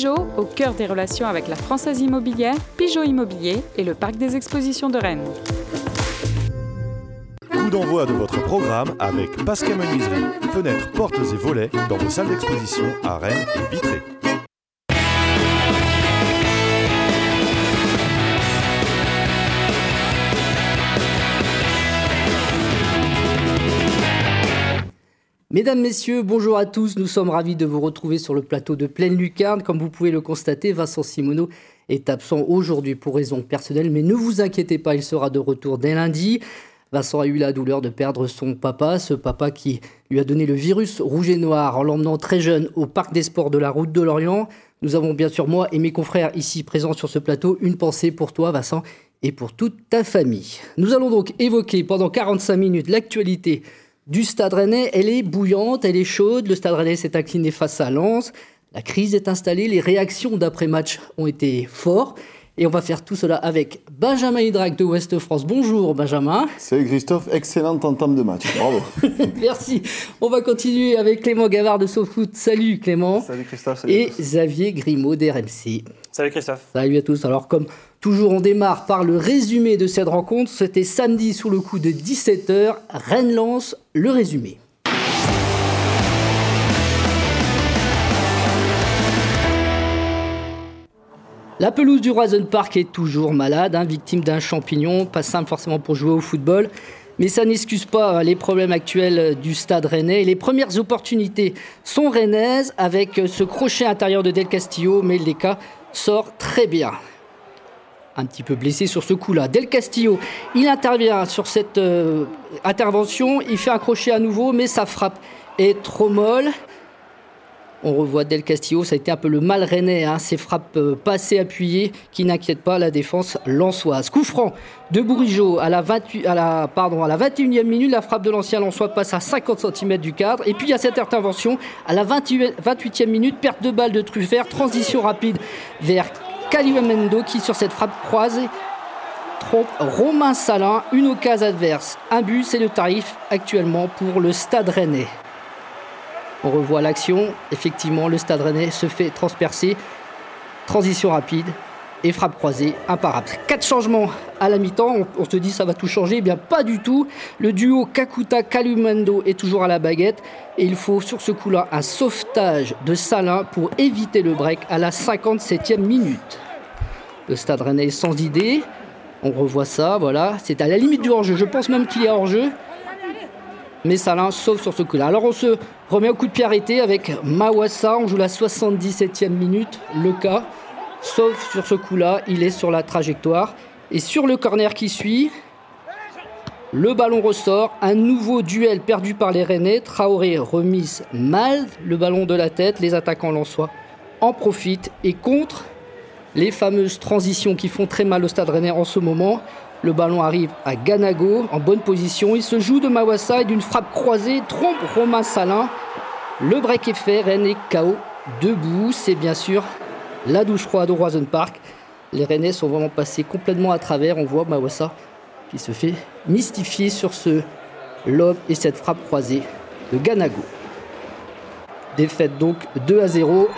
Pigeot, au cœur des relations avec la Française Immobilière, Pigeot Immobilier et le Parc des Expositions de Rennes. Coup d'envoi de votre programme avec Pascal Menuiserie, fenêtres, portes et volets dans vos salles d'exposition à Rennes et Vitré. Mesdames, Messieurs, bonjour à tous. Nous sommes ravis de vous retrouver sur le plateau de Pleine Lucarne. Comme vous pouvez le constater, Vincent Simoneau est absent aujourd'hui pour raisons personnelles, mais ne vous inquiétez pas, il sera de retour dès lundi. Vincent a eu la douleur de perdre son papa, ce papa qui lui a donné le virus rouge et noir en l'emmenant très jeune au parc des sports de la route de Lorient. Nous avons bien sûr, moi et mes confrères ici présents sur ce plateau, une pensée pour toi, Vincent, et pour toute ta famille. Nous allons donc évoquer pendant 45 minutes l'actualité du Stade Rennais. Elle est bouillante, elle est chaude. Le Stade Rennais s'est incliné face à Lens. La crise est installée, les réactions d'après-match ont été fortes. Et on va faire tout cela avec Benjamin Hydrac de Ouest France. Bonjour Benjamin. Salut Christophe, excellente entame de match. Bravo. Merci. On va continuer avec Clément Gavard de SoFoot. Salut Clément. Salut Christophe. Salut et Xavier Grimaud d'RMC. Salut Christophe. Salut à tous. Alors comme toujours, on démarre par le résumé de cette rencontre. C'était samedi sous le coup de 17h. Rennes lance le résumé. La pelouse du Roison Park est toujours malade, hein, victime d'un champignon, pas simple forcément pour jouer au football. Mais ça n'excuse pas les problèmes actuels du stade rennais. Les premières opportunités sont rennaises avec ce crochet intérieur de Del Castillo, mais Leka sort très bien. Un petit peu blessé sur ce coup-là. Del Castillo, il intervient sur cette euh, intervention, il fait un crochet à nouveau, mais sa frappe est trop molle. On revoit Del Castillo, ça a été un peu le mal rennais, hein, ces frappes euh, pas assez appuyées qui n'inquiètent pas la défense lançoise. Coup franc de Bourigeau à la, 28, à, la, pardon, à la 21e minute, la frappe de l'ancien lançois passe à 50 cm du cadre. Et puis il y a cette intervention à la 28e minute, perte de balle de Truffert, transition rapide vers Caliamendo qui sur cette frappe croisée trompe Romain Salin, une occasion adverse. Un but, c'est le tarif actuellement pour le Stade Rennais. On revoit l'action. Effectivement, le Stade Rennais se fait transpercer. Transition rapide et frappe croisée imparable. Quatre changements à la mi-temps. On, se dit ça va tout changer. Eh bien, pas du tout. Le duo Kakuta-Kalumendo est toujours à la baguette. Et il faut sur ce coup-là un sauvetage de Salin pour éviter le break à la 57e minute. Le Stade Rennais est sans idée. On revoit ça, voilà. C'est à la limite du hors-jeu. Je pense même qu'il est hors-jeu mais Salin sauve sur ce coup-là. Alors on se remet au coup de pied arrêté avec Mawassa, on joue la 77e minute, le cas, sauf sur ce coup-là, il est sur la trajectoire. Et sur le corner qui suit, le ballon ressort, un nouveau duel perdu par les Rennais, Traoré remise mal. Le ballon de la tête, les attaquants l'ensoient en profitent. Et contre les fameuses transitions qui font très mal au stade rennais en ce moment. Le ballon arrive à Ganago en bonne position. Il se joue de Mawassa et d'une frappe croisée trompe Romain Salin. Le break est fait, Rennes est KO. Debout, c'est bien sûr la douche froide au Roison Park. Les Rennais sont vraiment passés complètement à travers. On voit Mawassa qui se fait mystifier sur ce lob et cette frappe croisée de Ganago. Défaite donc 2 à 0.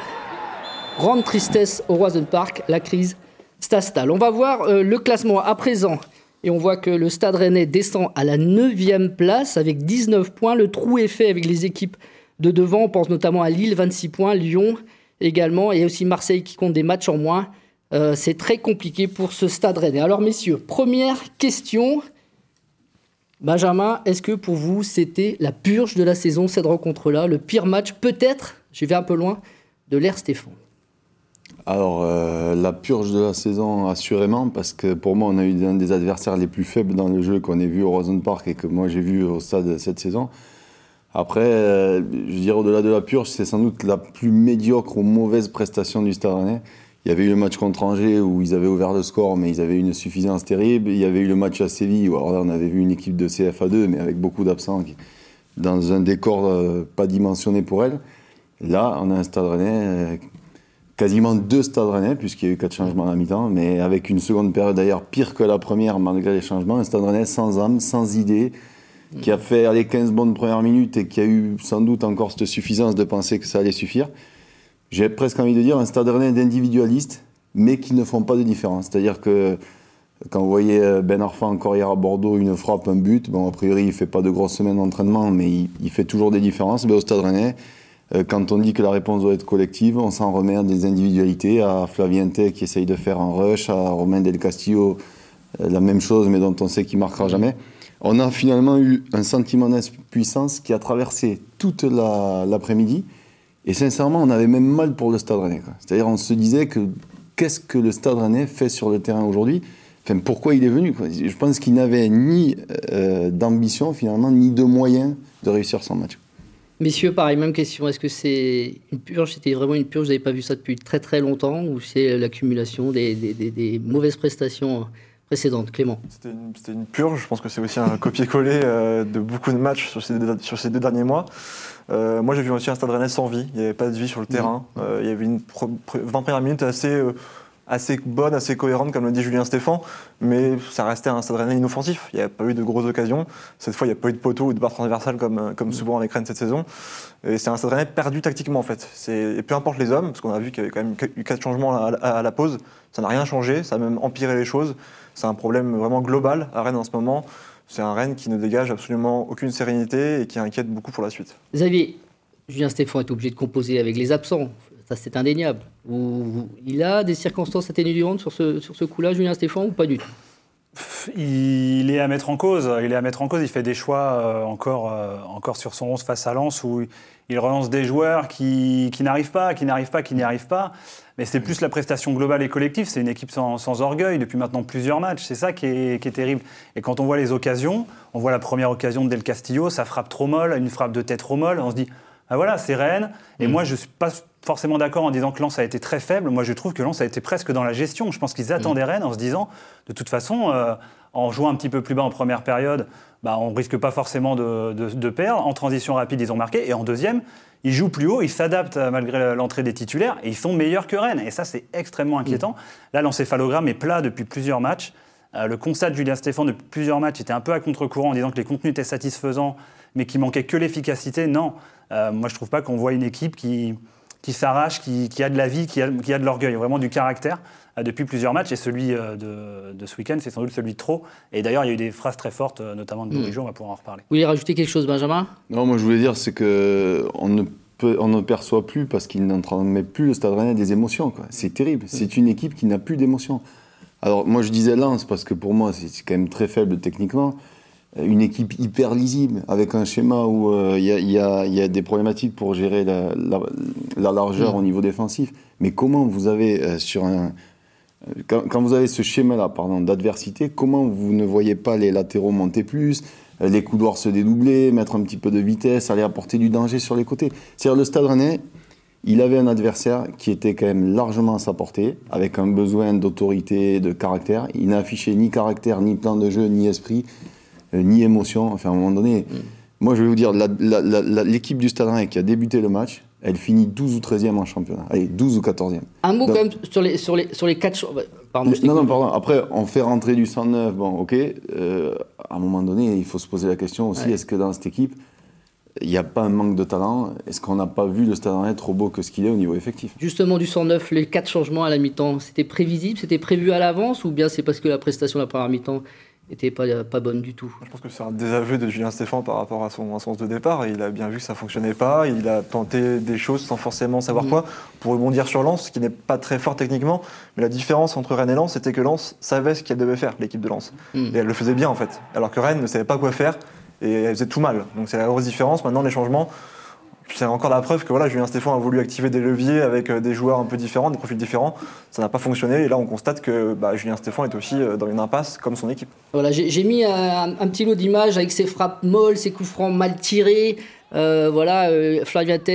Grande tristesse au Roison Park, la crise Stastal. On va voir euh, le classement à présent. Et on voit que le Stade Rennais descend à la 9e place avec 19 points. Le trou est fait avec les équipes de devant. On pense notamment à Lille, 26 points, Lyon également, et aussi Marseille qui compte des matchs en moins. Euh, c'est très compliqué pour ce Stade Rennais. Alors messieurs, première question. Benjamin, est-ce que pour vous c'était la purge de la saison, cette rencontre-là, le pire match peut-être, j'y vais un peu loin, de l'ère Stéphane? Alors, euh, la purge de la saison, assurément, parce que pour moi, on a eu un des adversaires les plus faibles dans le jeu qu'on ait vu au Rosen Park et que moi j'ai vu au stade cette saison. Après, euh, je dirais au-delà de la purge, c'est sans doute la plus médiocre ou mauvaise prestation du Stade Rennais. Il y avait eu le match contre Angers où ils avaient ouvert le score, mais ils avaient une suffisance terrible. Il y avait eu le match à Séville où alors là, on avait vu une équipe de CFA2, mais avec beaucoup d'absents, dans un décor euh, pas dimensionné pour elle. Là, on a un Stade Rennais quasiment deux stades rennais, puisqu'il y a eu quatre changements à la mi-temps, mais avec une seconde période d'ailleurs pire que la première malgré les changements. Un stade rennais sans âme, sans idée, qui a fait les 15 bonnes premières minutes et qui a eu sans doute encore cette suffisance de penser que ça allait suffire. j'ai presque envie de dire un stade rennais d'individualistes, mais qui ne font pas de différence. C'est-à-dire que quand vous voyez euh, Ben Arfa encore hier à Bordeaux, une frappe, un but, bon, a priori, il ne fait pas de grosses semaines d'entraînement, mais il, fait toujours des différences. Mais au Stade Rennais, quand on dit que la réponse doit être collective, on s'en remet à des individualités, à Flavien qui essaye de faire un rush, à Romain Del Castillo, euh, la même chose, mais dont on sait qu'il marquera jamais. On a finalement eu un sentiment d'impuissance qui a traversé toute l'après-midi. et sincèrement, on avait même mal pour le Stade Rennais. C'est-à-dire, on se disait que qu'est-ce que le Stade Rennais fait sur le terrain aujourd'hui? Enfin, pourquoi il est venu Je pense qu'il n'avait ni euh, d'ambition finalement, ni de moyens de réussir son match. Messieurs, pareil, même question. Est-ce que c'est une purge? C'était vraiment une purge? Vous n'avez pas vu ça depuis très très longtemps Ou c'est l'accumulation des, des, mauvaises prestations précédentes? Clément C'était une, purge. Je pense que c'est aussi un copier-coller euh, de beaucoup de matchs sur ces deux, sur ces deux derniers mois. Euh, moi, j'ai vu aussi un stade rennais sans vie. Il n'y avait pas de vie sur le mmh. terrain. il y avait une 20 premières minutes assez assez bonne, assez cohérente, comme le dit Julien Stéphan, mais ça restait un stade rennais inoffensif. Il n'y a pas eu de grosses occasions. Cette fois, il n'y a pas eu de poteau ou de barre transversale comme, comme mm. souvent avec Rennes cette saison. Et c'est un stade rennais perdu tactiquement, en fait. Et peu importe les hommes, parce qu'on a vu qu'il y avait quand même eu quatre changements à, la pause, ça n'a rien changé, ça a même empiré les choses. C'est un problème vraiment global à Rennes en ce moment. C'est un Rennes qui ne dégage absolument aucune sérénité et qui inquiète beaucoup pour la suite. Xavier, Julien Stéphan est obligé de composer avec les absents c'est indéniable. il a des circonstances atténuantes sur ce, sur ce coup-là, Julien Stéphane, ou pas du tout? Il est à mettre en cause. Il est à mettre en cause. Il fait des choix euh, encore, euh, encore sur son 11 face à Lens où il relance des joueurs qui, qui n'arrivent pas, qui n'arrivent pas, qui n'y arrivent pas. Mais c'est plus la prestation globale et collective. C'est une équipe sans, sans, orgueil depuis maintenant plusieurs matchs. C'est ça qui est, qui est, terrible. Et quand on voit les occasions, on voit la première occasion de Del Castillo, ça frappe trop molle, une frappe de tête trop molle. On se dit, ah voilà, c'est Rennes. Et mm. moi, je ne suis pas forcément d'accord en disant que Lens a été très faible. Moi, je trouve que Lens a été presque dans la gestion. Je pense qu'ils attendaient mm. Rennes en se disant, de toute façon, euh, en jouant un petit peu plus bas en première période, bah, on risque pas forcément de, perdre. En transition rapide, ils ont marqué. Et en deuxième, ils jouent plus haut, ils s'adaptent euh, malgré l'entrée des titulaires et ils sont meilleurs que Rennes. Et ça, c'est extrêmement inquiétant. Mm. Là, l'encéphalogramme est plat depuis plusieurs matchs. Euh, le constat de Julien Stéphane depuis plusieurs matchs était un peu à contre-courant en disant que les contenus étaient satisfaisants, mais qu'il manquait que l'efficacité. Non, moi je trouve pas qu'on voit une équipe qui, qui s'arrache, qui, a de la vie, qui a, de l'orgueil, vraiment du caractère euh, depuis plusieurs matchs. Et celui euh, de, ce week-end, c'est sans doute celui de trop. Et d'ailleurs, il y a eu des phrases très fortes, euh, notamment de Bourigeau, mm. on va pouvoir en reparler. Vous voulez rajouter quelque chose, Benjamin? Non, moi je voulais dire, c'est qu'on ne on ne perçoit plus, parce qu'il met plus le Stade Rennais des émotions. C'est terrible. C'est une équipe qui n'a plus d'émotions. Alors moi je disais Lens, parce que pour moi c'est quand même très faible techniquement une équipe hyper lisible, avec un schéma où euh, il y, a, des problématiques pour gérer la, largeur mm. au niveau défensif. Mais comment vous avez euh, sur un quand, vous avez ce schéma-là, pardon, d'adversité, comment vous ne voyez pas les latéraux monter plus, euh, les couloirs se dédoubler, mettre un petit peu de vitesse, aller apporter du danger sur les côtés? C'est-à-dire le Stade Rennais, il avait un adversaire qui était quand même largement à sa portée, avec un besoin d'autorité, de caractère. Il n'a affiché ni caractère, ni plan de jeu, ni esprit. Euh, ni émotion. Enfin, à un moment donné, mm. moi, je vais vous dire, l'équipe du Stade Rennais qui a débuté le match, elle finit 12 ou 13e en championnat. Allez, 12 ou 14e. Un mot quand même sur les, sur les, sur les 4 Pardon, non, non, pardon. Après, on fait rentrer du 109. Bon, ok. Euh, à un moment donné, il faut se poser la question aussi est-ce que dans cette équipe, il n'y a pas un manque de talent? Est-ce qu'on n'a pas vu le Stade Rennais trop beau que ce qu'il est au niveau effectif? Justement, du 109, les 4 changements à la mi-temps, c'était prévisible C'était prévu à l'avance Ou bien c'est parce que la prestation de la première mi-temps était pas, pas bonne du tout. Je pense que c'est un désaveu de Julien Stéphane par rapport à son sens de départ. Il a bien vu que ça fonctionnait pas. Il a tenté des choses sans forcément savoir mm. quoi pour rebondir sur Lens, qui n'est pas très fort techniquement. Mais la différence entre Rennes et Lens, c'était que Lens savait ce qu'elle devait faire, l'équipe de Lens. Mm. Et elle le faisait bien en fait. Alors que Rennes ne savait pas quoi faire et elle faisait tout mal. Donc c'est la grosse différence. Maintenant, les changements, c'est encore la preuve que voilà, Julien Stéphane a voulu activer des leviers avec euh, des joueurs un peu différents, des profils différents. Ça n'a pas fonctionné et là on constate que bah, Julien Stéphane est aussi euh, dans une impasse comme son équipe. Voilà, j'ai mis un, petit lot d'images avec ses frappes molles, ses coups francs mal tirés. Euh, voilà, euh,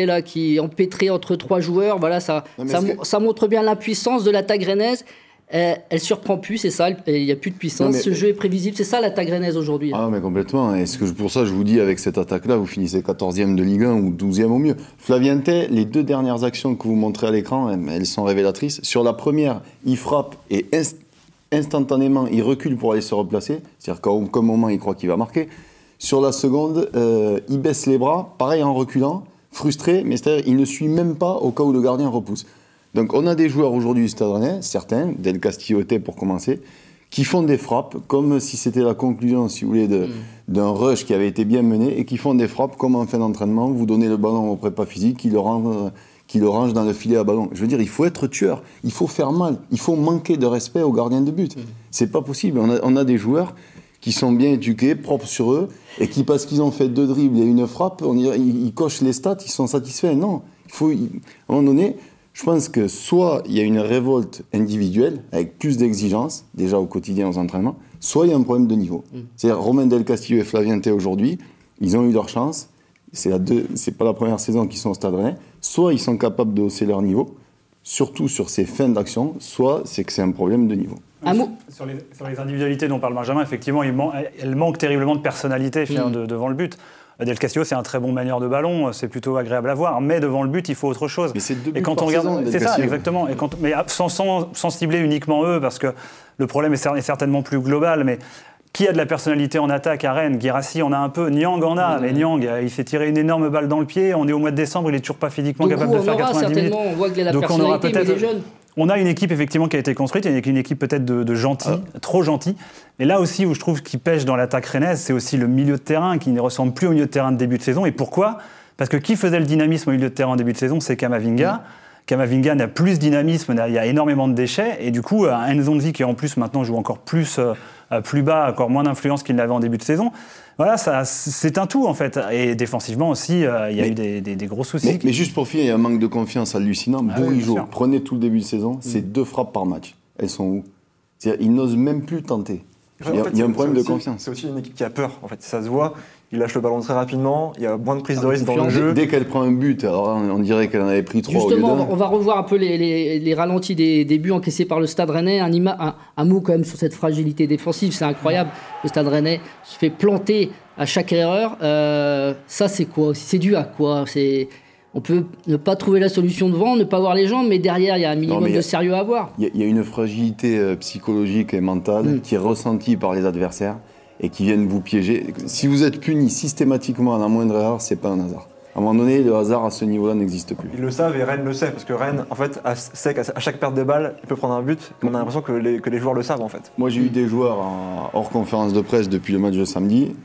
là, qui est empêtré entre trois joueurs. Voilà, ça, ça, ça, montre bien l'impuissance de l'attaque rennaise. Euh, elle, surprend plus, c'est ça, il n'y a plus de puissance, ce jeu est prévisible, c'est ça l'attaque rennaise aujourd'hui. Ah mais complètement, et ce que pour ça je vous dis avec cette attaque-là, vous finissez 14e de Ligue 1 ou 12e au mieux. Flaviente, les deux dernières actions que vous montrez à l'écran, elles sont révélatrices. Sur la première, il frappe et instantanément il recule pour aller se replacer, c'est-à-dire qu'à aucun moment il croit qu'il va marquer. Sur la seconde, euh, il baisse les bras, pareil en reculant, frustré, mais c'est-à-dire il ne suit même pas au cas où le gardien repousse. Donc on a des joueurs aujourd'hui du Stade Rennais, certains, Del Castillo était pour commencer, qui font des frappes comme si c'était la conclusion, si vous voulez, de- d'un rush qui avait été bien mené et qui font des frappes comme en fin d'entraînement. Vous donnez le ballon au prépa physique, qui le, rend- qui le range dans le filet à ballon. Je veux dire, il faut être tueur, il faut faire mal, il faut manquer de respect aux gardiens de but. C'est pas possible. On a, on a des joueurs qui sont bien éduqués, propres sur eux, et qui, parce qu'ils ont fait deux dribbles et une frappe, on dirait, ils, ils cochent les stats, ils sont satisfaits. Non, il faut, à un moment donné, je pense que soit il y a une révolte individuelle, avec plus d'exigences, déjà au quotidien aux entraînements, soit il y a un problème de niveau. C'est-à-dire, Romain Del Castillo et Flavien Thé aujourd'hui, ils ont eu leur chance, c'est pas la première saison qu'ils sont au Stade Rennais, soit ils sont capables de hausser leur niveau, surtout sur ces fins d'action, soit c'est que c'est un problème de niveau. Un mot Sur les, sur les individualités dont parle Benjamin, effectivement, il man- elle manque terriblement de personnalité finalement, de- devant le but. Del Castillo, c'est un très bon manieur de ballon, c'est plutôt agréable à voir, mais devant le but, il faut autre chose. Mais c'est deux Et quand par on regarde, c'est ça, exactement. Et quand, mais sans, sans, sans cibler uniquement eux, parce que le problème est, cer- est certainement plus global, mais qui a de la personnalité en attaque à Rennes? Guirassi en a un peu, Niang en a, mais Niang, euh, il s'est tiré une énorme balle dans le pied, on est au mois de décembre, il est toujours pas physiquement Donc capable de faire aura 90 minutes. certainement, on voit qu'il la Donc on aura personnalité, mais peut-être-. On a une équipe effectivement qui a été construite, il y a une équipe peut-être de, de gentils, trop gentils. Mais là aussi où je trouve qu'il pêche dans l'attaque rennaise, c'est aussi le milieu de terrain qui ne ressemble plus au milieu de terrain de début de saison. Et pourquoi? Parce que qui faisait le dynamisme au milieu de terrain en début de saison, c'est Kamavinga. Kamavinga n'a plus de dynamisme, il y a énormément de déchets. Et du coup, un Nzonzi qui en plus maintenant joue encore plus, euh, euh, plus bas, encore moins d'influence qu'il n'avait en début de saison. Voilà, ça, c'est un tout en fait. Et défensivement aussi, euh, il y a Mais- eu des, des- des gros soucis. Mais, mais juste pour finir, il y a un manque de confiance hallucinant. Ah Bourigeau, prenez tout le début de saison, c'est deux frappes par match. Elles sont où? C'est-à-dire, il n'ose même plus tenter. Il y a, En fait, il y a un problème de confiance. C'est aussi une équipe qui a peur, en fait. Ça se voit. Il lâche le ballon très rapidement. Il y a moins de prise de Ah, risque dans le jeu. Dès qu'elle prend un but, alors on dirait qu'elle en avait pris trois au lieu Justement, on va, revoir un peu les, les- les ralentis des, des buts encaissés par le Stade Rennais. Un, ima- un, un mot quand même sur cette fragilité défensive, c'est incroyable. Le Stade Rennais se fait planter à chaque erreur. Euh, ça, c'est quoi C'est dû à quoi? C'est on peut ne pas trouver la solution devant, ne pas voir les jambes, mais derrière, il y a un minimum a- de sérieux à avoir. Il y, a- il y a une fragilité euh, psychologique et mentale Mm. qui est ressentie par les adversaires et qui viennent vous piéger. Si vous êtes puni systématiquement à la moindre erreur, c'est pas un hasard. À un moment donné, le hasard à ce niveau-là n'existe plus. Ils le savent et Rennes le sait. Parce que Rennes, en fait, sait qu'à chaque perte de balle, il peut prendre un but. On a l'impression que les, que les joueurs le savent, en fait. Moi, j'ai eu des joueurs en- hors conférence de presse depuis le match de samedi.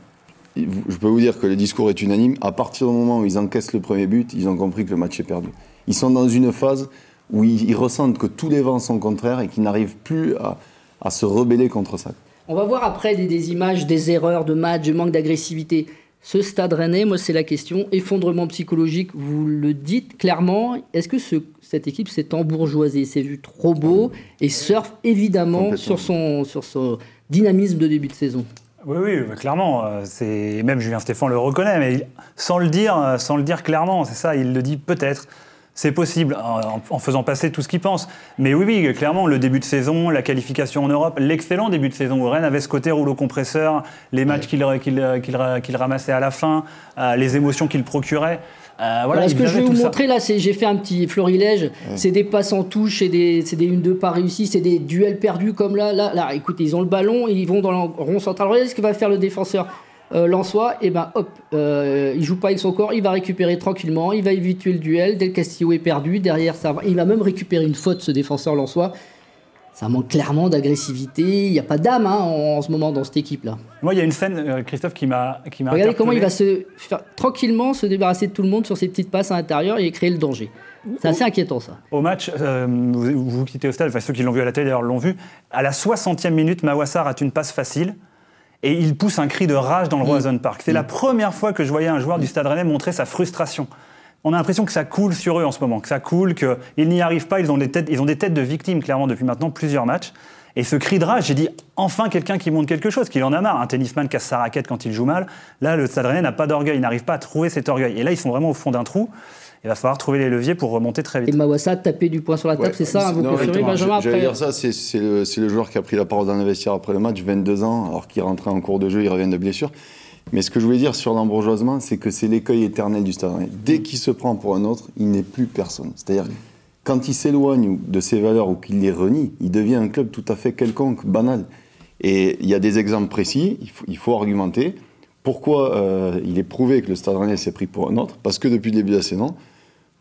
Je peux vous dire que le discours est unanime. À partir du moment où ils encaissent le premier but, ils ont compris que le match est perdu. Ils sont dans une phase où ils, ils ressentent que tous les vents sont contraires et qu'ils n'arrivent plus à, à se rebeller contre ça. On va voir après des, des images, des erreurs de match, de manque d'agressivité. Ce stade rennais, moi, c'est la question. Effondrement psychologique, vous le dites clairement. Est-ce que ce- cette équipe s'est embourgeoisée, s'est vue trop beau et surfe évidemment sur son, sur son dynamisme de début de saison? Oui, oui, bah, clairement. euh, C'est même Julien Stéphane le reconnaît, mais sans le dire, euh, sans le dire clairement, c'est ça. Il le dit peut-être. C'est possible en, en faisant passer tout ce qu'il pense. Mais oui, oui, clairement, le début de saison, la qualification en Europe, l'excellent début de saison où Rennes avait ce côté rouleau compresseur, les matchs qu'il ramassait à la fin, euh, les émotions qu'il procurait. Euh, voilà, Voilà, ce que je vais vous ça. montrer là, c'est j'ai fait un petit florilège. C'est des passes en touche, c'est des, des 1-2 pas réussis, c'est des duels perdus comme là. Là, là, écoutez, ils ont le ballon, ils vont dans le rond central. Regardez ce que va faire le défenseur euh, Lensois. Et ben hop, euh, il joue pas avec son corps, il va récupérer tranquillement, il va éviter le duel. Del Castillo est perdu, derrière ça. Il va même récupérer une faute, ce défenseur Lensois. Ça manque clairement d'agressivité. Il n'y a pas d'âme hein, en, en ce moment dans cette équipe-là. Moi, il y a une scène, euh, Christophe, qui m'a qui m'a Regardez comment il va se faire tranquillement se débarrasser de tout le monde sur ses petites passes à l'intérieur et créer le danger. C'est assez inquiétant ça. Au match, euh, vous, vous quittez au stade, enfin ceux qui l'ont vu à la télé d'ailleurs l'ont vu, à la 60e minute, Mawassar a une passe facile et il pousse un cri de rage dans le Roison Park. C'est la première fois que je voyais un joueur du Stade Rennais montrer sa frustration. On a l'impression que ça coule sur eux en ce moment, que ça coule, qu'ils n'y arrivent pas, ils ont, des têtes, ils ont des têtes de victimes clairement depuis maintenant plusieurs matchs. Et ce cri de rage, j'ai dit enfin quelqu'un qui montre quelque chose, qu'il en a marre. Un tennisman casse sa raquette quand il joue mal. Là, le Stade Rennais n'a pas d'orgueil, il n'arrive pas à trouver cet orgueil. Et là, ils sont vraiment au fond d'un trou. Il va falloir trouver les leviers pour remonter très Et vite. Mawassa taper du poing sur la table, Ouais, c'est ça, hein, vous confirmez. Benjamin après dire ça, c'est c'est le, c'est le joueur qui a pris la parole dans le vestiaire après le match, 22 ans, alors qu'il rentrait en cours de jeu, il revient de blessure. Mais ce que je voulais dire sur l'embourgeoisement, c'est que c'est l'écueil éternel du stade. Rennais. Dès qu'il se prend pour un autre, il n'est plus personne. C'est-à-dire, quand il s'éloigne de ses valeurs ou qu'il les renie, il devient un club tout à fait quelconque, banal. Et il y a des exemples précis, il faut, il faut argumenter. Pourquoi euh, il est prouvé que le Stade Rennais s'est pris pour un autre Parce que depuis le début de la saison,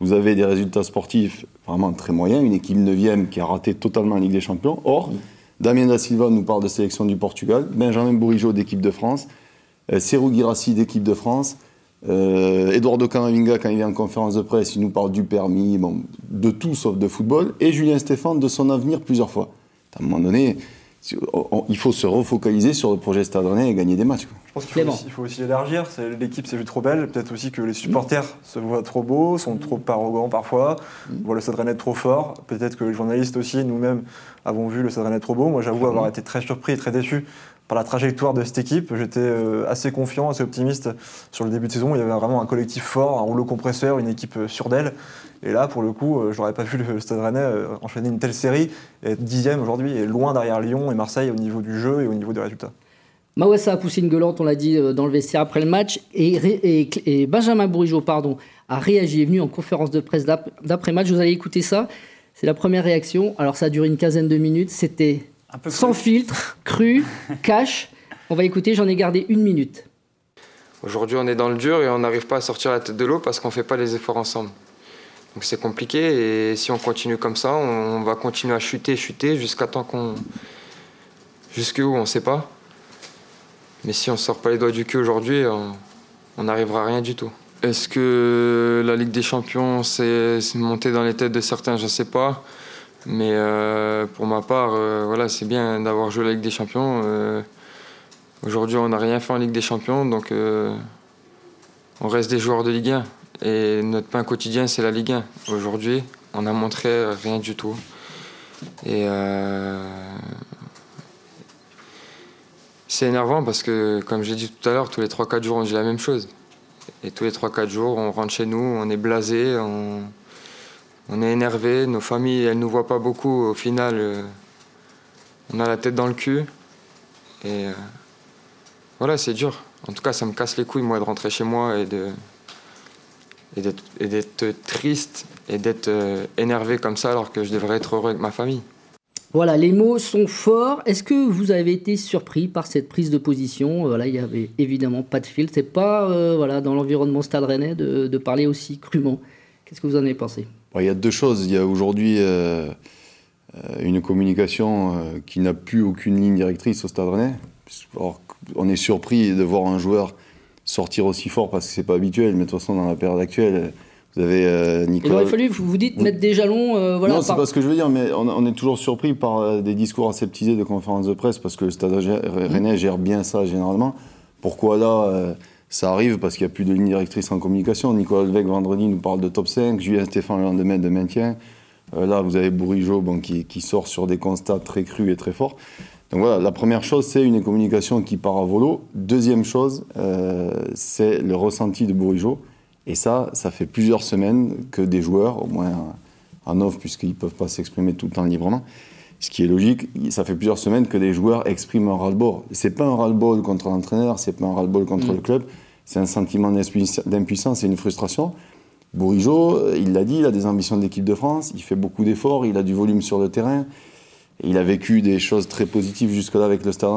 vous avez des résultats sportifs vraiment très moyens, une équipe 9 qui a raté totalement la Ligue des Champions. Or, Damien Da Silva nous parle de sélection du Portugal, Benjamin Bourigeau d'équipe de France, euh, Serou Girassi d'équipe de France, euh, Eduardo Camavinga, quand il vient en conférence de presse, il nous parle du permis, bon, de tout sauf de football, et Julien Stéphane de son avenir plusieurs fois. À un moment donné, il faut se refocaliser sur le projet Stade Rennais et gagner des matchs. Je pense qu'il faut, aussi élargir. L'équipe s'est vue trop belle. Peut-être aussi que les supporters se voient trop beaux, sont trop arrogants parfois, mmh. voient le Stade Rennais trop fort. Peut-être que les journalistes aussi, nous-mêmes, avons vu le Stade Rennais trop beau. Moi, j'avoue avoir été très surpris et très déçu par la trajectoire de cette équipe. J'étais euh, assez confiant, assez optimiste sur le début de saison. Il y avait vraiment un collectif fort, un rouleau compresseur, une équipe euh, sûre d'elle. Et là, pour le coup, euh, j'aurais pas vu le Stade Rennais enchaîner une telle série et être dixième aujourd'hui et loin derrière Lyon et Marseille au niveau du jeu et au niveau des résultats. Mawassa a poussé une gueulante, on l'a dit dans le vestiaire après le match, et, Benjamin Bourigeau pardon, a réagi, est venu en conférence de presse d'après-match. Vous allez écouter ça. C'est la première réaction. Alors ça a duré une quinzaine de minutes. C'était sans filtre, cru, cash. On va écouter, j'en ai gardé une minute. Aujourd'hui, on est dans le dur et on n'arrive pas à sortir la tête de l'eau parce qu'on ne fait pas les efforts ensemble. Donc c'est compliqué et si on continue comme ça, on va continuer à chuter, chuter jusqu'à temps qu'on. Jusqu'où, on ne sait pas. Mais si on ne sort pas les doigts du cul aujourd'hui, on n'arrivera à rien du tout. Est-ce que la Ligue des Champions s'est montée dans les têtes de certains? Je ne sais pas. Mais euh, pour ma part, euh, voilà, c'est bien d'avoir joué la Ligue des Champions. Euh, aujourd'hui, on n'a rien fait en Ligue des Champions, donc on reste des joueurs de Ligue 1. Et notre pain quotidien, c'est la Ligue 1. Aujourd'hui, on n'a montré rien du tout. Et c'est énervant parce que, comme j'ai dit tout à l'heure, tous les 3-4 jours, on dit la même chose. Et tous les 3-4 jours, on rentre chez nous, on est blasé, on est énervé, nos familles, elles nous voient pas beaucoup. Au final, euh, on a la tête dans le cul. Et euh, voilà, c'est dur. En tout cas, ça me casse les couilles, moi, de rentrer chez moi et d'être triste et d'être euh, énervé comme ça alors que je devrais être heureux avec ma famille. Voilà, les mots sont forts. Est-ce que vous avez été surpris par cette prise de position? Voilà, il y avait évidemment pas de fil. C'est pas voilà dans l'environnement Stade Rennais de, de parler aussi crûment. Qu'est-ce que vous en avez pensé? Il y a deux choses. Il y a aujourd'hui euh, euh, une communication euh, qui n'a plus aucune ligne directrice au Stade Rennais. on est surpris de voir un joueur sortir aussi fort parce que c'est pas habituel, mais de toute façon, dans la période actuelle, vous avez Nicolas. Il aurait fallu, vous vous dites, mettre des jalons. voilà, non, c'est pas ce que je veux dire, mais on, est toujours surpris par des discours aseptisés de conférences de presse parce que le Stade Rennais gère bien ça généralement. Pourquoi là ça arrive parce qu'il n'y a plus de ligne directrice en communication. Nicolas Levesque, vendredi, nous parle de top 5. Julien Stéphane, le lendemain, de maintien. Euh, là, vous avez Bourigeau bon, qui, sort sur des constats très crus et très forts. Donc voilà, la première chose, c'est une communication qui part à volo. Deuxième chose, euh, c'est le ressenti de Bourigeau. Et ça, ça fait plusieurs semaines que des joueurs, au moins en off, puisqu'ils ne peuvent pas s'exprimer tout le temps librement, ce qui est logique, ça fait plusieurs semaines que des joueurs expriment un ras-le-bol. C'est pas un ras-le-bol contre l'entraîneur, c'est pas un ras-le-bol contre mm. le club, c'est un sentiment d'impuissance et une frustration. Bourigeau, il l'a dit, il a des ambitions d'équipe de France, il fait beaucoup d'efforts, il a du volume sur le terrain. Il a vécu des choses très positives jusque-là avec le Stade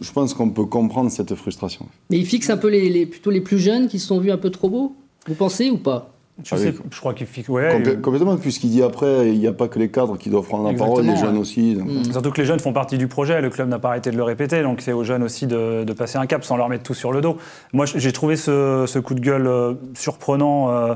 Je pense qu'on peut comprendre cette frustration. Mais il fixe un peu les, plutôt les plus jeunes qui se sont vus un peu trop beaux Vous pensez ou pas? Je, sais, je, crois qu'il fixe. Ouais, Complètement, puisqu'il dit après, il n'y a pas que les cadres qui doivent prendre la parole, les jeunes aussi. Mm. Surtout que les jeunes font partie du projet, le club n'a pas arrêté de le répéter, donc c'est aux jeunes aussi de, passer un cap sans leur mettre tout sur le dos. Moi, j'ai trouvé ce, coup de gueule euh, surprenant. Euh,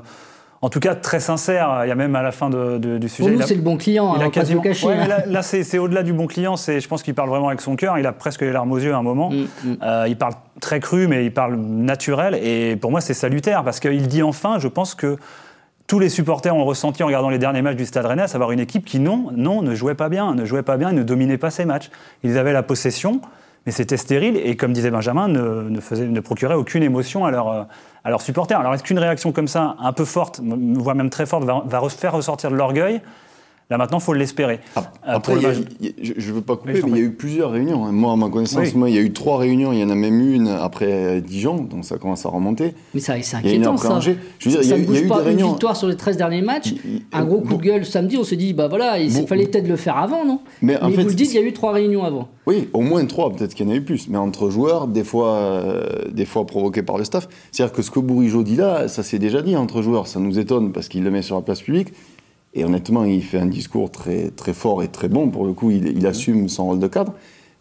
en tout cas très sincère. Il y a même à la fin du sujet. Pour nous, c'est le bon client. Il a quasiment. Ouais, hein. Là, c'est au-delà du bon client. C'est, je pense qu'il parle vraiment avec son cœur. Il a presque les larmes aux yeux à un moment. Mm, mm. Euh, il parle très cru, mais il parle naturel. Et pour moi, c'est salutaire parce qu'il dit enfin, je pense que tous les supporters ont ressenti en regardant les derniers matchs du Stade Rennais, à savoir une équipe qui, non, non, ne jouait pas bien, ne jouait pas bien et ne dominait pas ses matchs. Ils avaient la possession, mais c'était stérile et, comme disait Benjamin, ne, ne, faisait, ne procurait aucune émotion à, leur, à leurs supporters. Alors, est-ce qu'une réaction comme ça, un peu forte, voire même très forte, va, va faire ressortir de l'orgueil? Là maintenant, il faut l'espérer. Ah, après, je ne veux pas couper, mais il y a eu plusieurs réunions. Hein. Moi, à ma connaissance, moi, il y a eu trois réunions. Il y en a même une après Dijon, donc ça commence à remonter. Mais ça, c'est inquiétant, ça. Je veux dire, ça, il y a, ne bouge pas une victoire sur les 13 derniers matchs. un gros coup de gueule samedi, on s'est dit, bah voilà, il fallait peut-être le faire avant, non? Mais, en fait, vous le dites, il y a eu trois réunions avant. Oui, au moins trois, peut-être qu'il y en a eu plus. Mais entre joueurs, des fois, euh, des fois provoqués par le staff. C'est-à-dire que ce que Bourigeau dit là, ça s'est déjà dit entre joueurs. Ça nous étonne parce qu'il le met sur la place publique. Et honnêtement, il fait un discours très, très fort et très bon. Pour le coup, il, assume son rôle de cadre.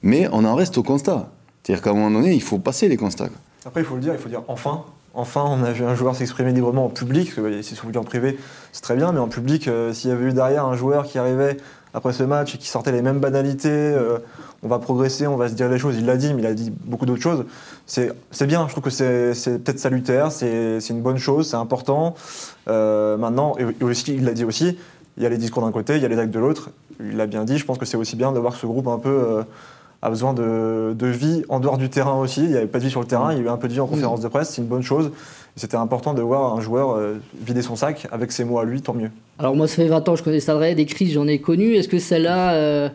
Mais on en reste au constat. C'est-à-dire qu'à un moment donné, il faut passer les constats. Après, il faut le dire, il faut dire enfin. Enfin, on a vu un joueur s'exprimer librement en public. Parce que, si c'est en privé, c'est très bien. Mais en public, euh, s'il y avait eu derrière un joueur qui arrivait après ce match et qui sortait les mêmes banalités, euh, on va progresser, on va se dire les choses. Il l'a dit, mais il a dit beaucoup d'autres choses. C'est bien, je trouve que c'est peut-être salutaire, c'est une bonne chose, c'est important. Euh, maintenant, et, aussi, il l'a dit aussi, il y a les discours d'un côté, il y a les actes de l'autre. Il l'a bien dit, je pense que c'est aussi bien de voir que ce groupe un peu euh, a besoin de, vie en dehors du terrain aussi. Il n'y avait pas de vie sur le terrain, il y a eu un peu de vie en conférence de presse, c'est une bonne chose. C'était important de voir un joueur euh, vider son sac avec ses mots à lui, tant mieux. Alors moi, ça fait 20 ans que je connais Stade des crises, j'en ai connu. Est-ce que celle-là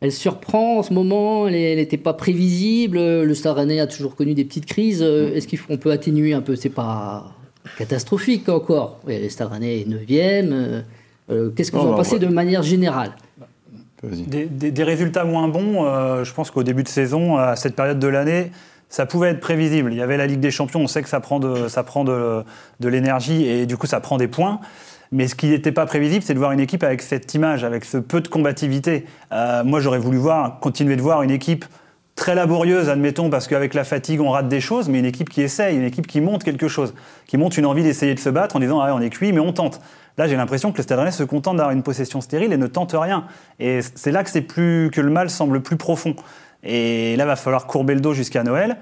elle surprend en ce moment, elle n'était pas prévisible? Le Stade Rennais a toujours connu des petites crises. Euh, est-ce qu'on peut atténuer un peu? C'est pas catastrophique encore. le Stade Rennais est 9e. Euh, euh, qu'est-ce que vous en pensez de manière générale? Des, résultats moins bons, je pense qu'au début de saison, à cette période de l'année, ça pouvait être prévisible. Il y avait la Ligue des Champions, on sait que ça prend de, ça prend de, de l'énergie et du coup ça prend des points. Mais ce qui n'était pas prévisible, c'est de voir une équipe avec cette image, avec ce peu de combativité. Euh, moi, j'aurais voulu voir, continuer de voir une équipe très laborieuse, admettons, parce qu'avec la fatigue, on rate des choses, mais une équipe qui essaye, une équipe qui monte quelque chose, qui monte une envie d'essayer de se battre en disant ah, on est cuit, mais on tente. Là, j'ai l'impression que le Stade Rennais se contente d'avoir une possession stérile et ne tente rien. Et c'est là que c'est plus que le mal semble plus profond. Et là, il va falloir courber le dos jusqu'à Noël.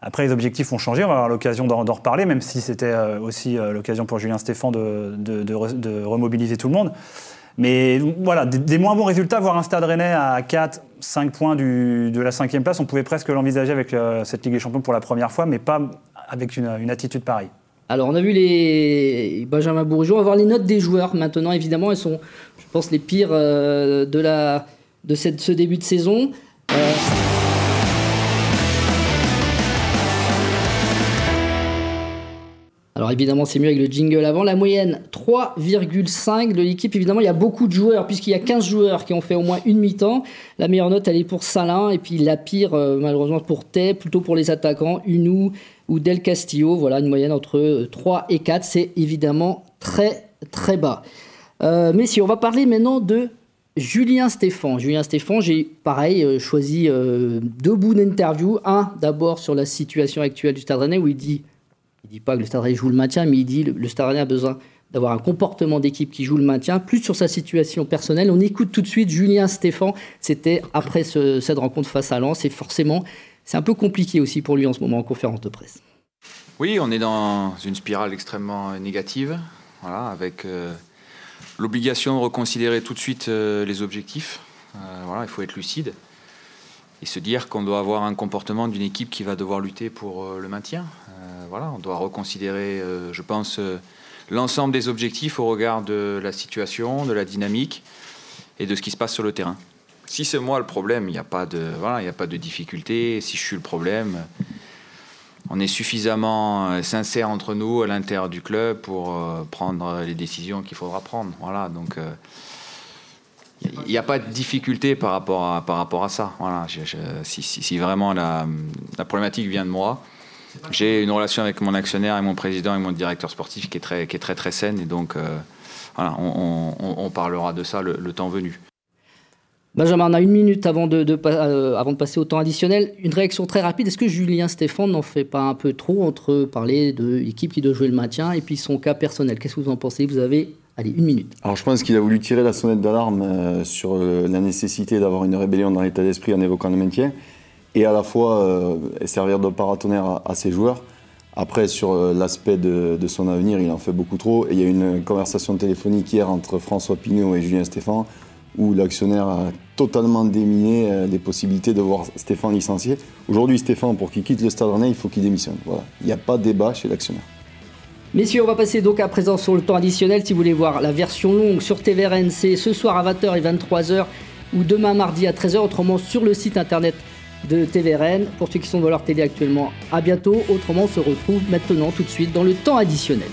Après, les objectifs ont changé, on va avoir l'occasion d'en reparler, même si c'était euh, aussi euh, l'occasion pour Julien Stéphan de, remobiliser tout le monde. Mais voilà, des, moins bons résultats, voir un stade rennais à 4, 5 points de la cinquième place, on pouvait presque l'envisager avec euh, cette Ligue des Champions pour la première fois, mais pas avec une, attitude pareille. Alors, on a vu les Benjamin Bourgeois, on va voir les notes des joueurs maintenant, évidemment, elles sont, je pense, les pires de, ce début de saison. Alors évidemment, c'est mieux avec le jingle avant. La moyenne 3,5 de l'équipe. Évidemment, il y a beaucoup de joueurs, puisqu'il y a 15 joueurs qui ont fait au moins une mi-temps. La meilleure note, elle est pour Salin, et puis la pire, euh, malheureusement, pour Tay, plutôt pour les attaquants, Unou ou Del Castillo. Voilà, une moyenne entre 3 et 4. C'est évidemment très, très bas. Euh, mais si on va parler maintenant de Julien Stéphan. Julien Stéphan, j'ai pareil euh, choisi deux bouts d'interview. Un d'abord sur la situation actuelle du Stade Rennais où il dit il dit pas que le Stade joue le maintien, mais il dit que le Stade a besoin d'avoir un comportement d'équipe qui joue le maintien, plus sur sa situation personnelle. On écoute tout de suite Julien Stéphan. C'était après cette rencontre face à Lens et forcément, c'est un peu compliqué aussi pour lui en ce moment en conférence de presse. Oui, on est dans une spirale extrêmement négative, voilà, avec euh, l'obligation de reconsidérer tout de suite euh, les objectifs. Euh, voilà, il faut être lucide et se dire qu'on doit avoir un comportement d'une équipe qui va devoir lutter pour le maintien voilà, on doit reconsidérer, euh, je pense, euh, l'ensemble des objectifs au regard de la situation, de la dynamique et de ce qui se passe sur le terrain. Si c'est moi le problème, il n'y a pas de voilà, il n'y a pas de difficulté. Si je suis le problème, on est suffisamment euh, sincère entre nous à l'intérieur du club pour prendre les décisions qu'il faudra prendre. Voilà, donc il n'y a pas de difficulté par rapport à, par rapport à ça. Voilà, si, si, vraiment la, problématique vient de moi, j'ai une relation avec mon actionnaire et mon président et mon directeur sportif qui est très, qui est très, très saine. Et donc, euh, voilà, on, parlera de ça le, temps venu. Benjamin, on a une minute avant de, euh, avant de passer au temps additionnel. Une réaction très rapide. Est-ce que Julien Stéphane n'en fait pas un peu trop entre parler de l'équipe qui doit jouer le maintien et puis son cas personnel? Qu'est-ce que vous en pensez? Vous avez, allez, une minute. Alors je pense qu'il a voulu tirer la sonnette d'alarme euh, sur la nécessité d'avoir une rébellion dans l'état d'esprit en évoquant le maintien et à la fois euh, servir de paratonnerre à, ses joueurs. Après, sur euh, l'aspect de, son avenir, il en fait beaucoup trop. Et il y a eu une conversation téléphonique hier entre François Pinault et Julien Stéphane, où l'actionnaire a totalement déminé euh, les possibilités de voir Stéphane licencié. Aujourd'hui, Stéphane, pour qu'il quitte le Stade Rennais, il faut qu'il démissionne. Voilà. Il n'y a pas de débat chez l'actionnaire. Messieurs, on va passer donc à présent sur le temps additionnel. Si vous voulez voir la version longue sur TVRN, c'est ce soir à 20h et 23h ou demain mardi à 13h, autrement sur le site internet de TVRN. Pour ceux qui sont dans leur télé actuellement, à bientôt. Autrement, on se retrouve maintenant tout de suite dans le temps additionnel.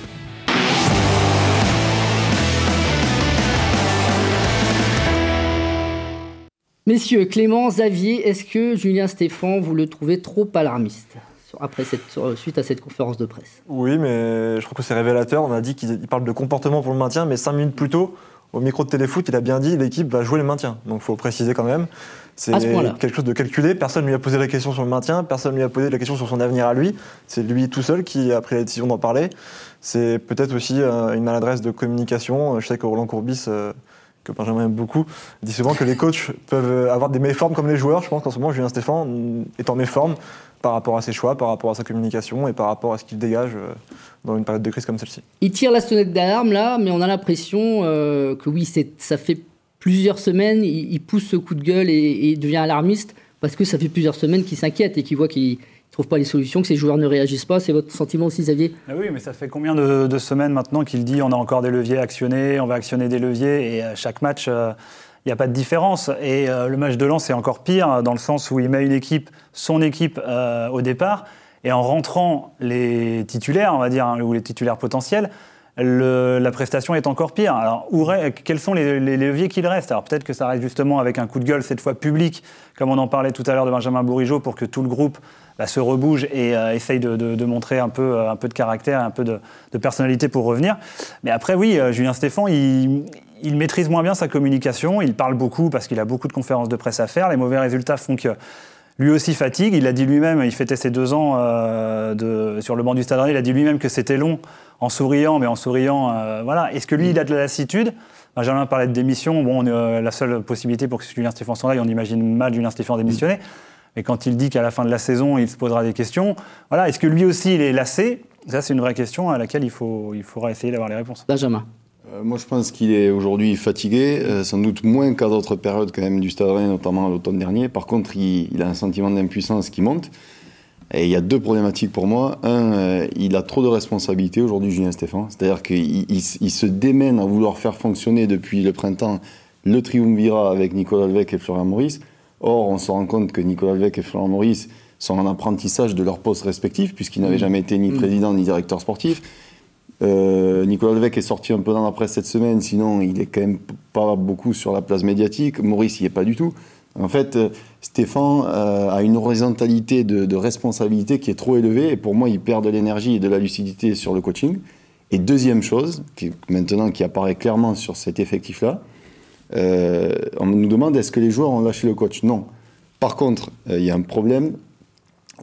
Messieurs, Clément, Xavier, est-ce que Julien Stéphan, vous le trouvez trop alarmiste après cette, suite à cette conférence de presse? Oui, mais je crois que c'est révélateur. On a dit qu'il parle de comportement pour le maintien, mais cinq minutes plus tôt, au micro de Téléfoot, il a bien dit l'équipe va jouer le maintien. Donc il faut préciser quand même. C'est quelque chose de calculé. Personne ne lui a posé la question sur le maintien, personne ne lui a posé la question sur son avenir à lui. C'est lui tout seul qui a pris la décision d'en parler. C'est peut-être aussi euh, une maladresse de communication. Je sais que Roland Courbis euh, que Benjamin aime beaucoup, dit souvent que les coachs peuvent avoir des méformes comme les joueurs. Je pense qu'en ce moment, Julien Stéphane est en méforme par rapport à ses choix, par rapport à sa communication et par rapport à ce qu'il dégage euh, dans une période de crise comme celle-ci. Il tire la sonnette d'alarme là, mais on a l'impression euh, que oui, ça fait plusieurs semaines, il, pousse ce coup de gueule et, et devient alarmiste parce que ça fait plusieurs semaines qu'il s'inquiète et qu'il voit qu'il trouve pas les solutions, que ces joueurs ne réagissent pas. C'est votre sentiment aussi, Xavier? Ah Oui, mais ça fait combien de, semaines maintenant qu'il dit on a encore des leviers à actionner, on va actionner des leviers, et à chaque match, euh, il n'y a pas de différence. Et euh, le match de Lens est encore pire, dans le sens où il met une équipe, son équipe, euh, au départ, et en rentrant les titulaires, on va dire, hein, ou les titulaires potentiels, la prestation est encore pire. Alors, quels sont les, leviers qu'il reste? Alors, peut-être que ça reste justement avec un coup de gueule, cette fois public, comme on en parlait tout à l'heure de Benjamin Bourigeau, pour que tout le groupe bah, se rebouge et euh, essaye de, montrer un peu, euh, un peu de caractère, un peu de, personnalité pour revenir. Mais après, oui, euh, Julien Stéphan, il, maîtrise moins bien sa communication. Il parle beaucoup parce qu'il a beaucoup de conférences de presse à faire. Les mauvais résultats font que lui aussi fatigue. Il a dit lui-même, il fêtait ses deux ans de, sur le banc du Stade il a dit lui-même que c'était long en souriant, mais en souriant, voilà. Est-ce que lui, il a de la lassitude? Benjamin parlait de démission. Bon, la seule possibilité pour que Julien Stéphan s'en aille, on imagine mal Julien Stéphan démissionner. Et quand il dit qu'à la fin de la saison, il se posera des questions, voilà, est-ce que lui aussi, il est lassé? Ça, c'est une vraie question à laquelle il, faut, il faudra essayer d'avoir les réponses. Benjamin euh, moi, je pense qu'il est aujourd'hui fatigué, euh, sans doute moins qu'à d'autres périodes quand même du Stade Rennais, notamment l'automne dernier. Par contre, il, a un sentiment d'impuissance qui monte. Et il y a deux problématiques pour moi. Un, euh, il a trop de responsabilités aujourd'hui, Julien Stéphane. C'est-à-dire qu'il il, se démène à vouloir faire fonctionner depuis le printemps le triumvirat avec Nicolas Levesque et Florian Maurice. Or, on se rend compte que Nicolas Levesque et Florent Maurice sont en apprentissage de leurs postes respectifs, puisqu'ils n'avaient mm. jamais été ni mm. président ni directeur sportif. Euh, Nicolas Levesque est sorti un peu dans la presse cette semaine, sinon il est quand même pas beaucoup sur la place médiatique. Maurice n'y est pas du tout. En fait, euh, Stéphane euh, a une horizontalité de, de, responsabilité qui est trop élevée et pour moi, il perd de l'énergie et de la lucidité sur le coaching. Et deuxième chose, qui, maintenant qui apparaît clairement sur cet effectif-là, euh, on nous demande est-ce que les joueurs ont lâché le coach? Non. Par contre, euh, il y a un problème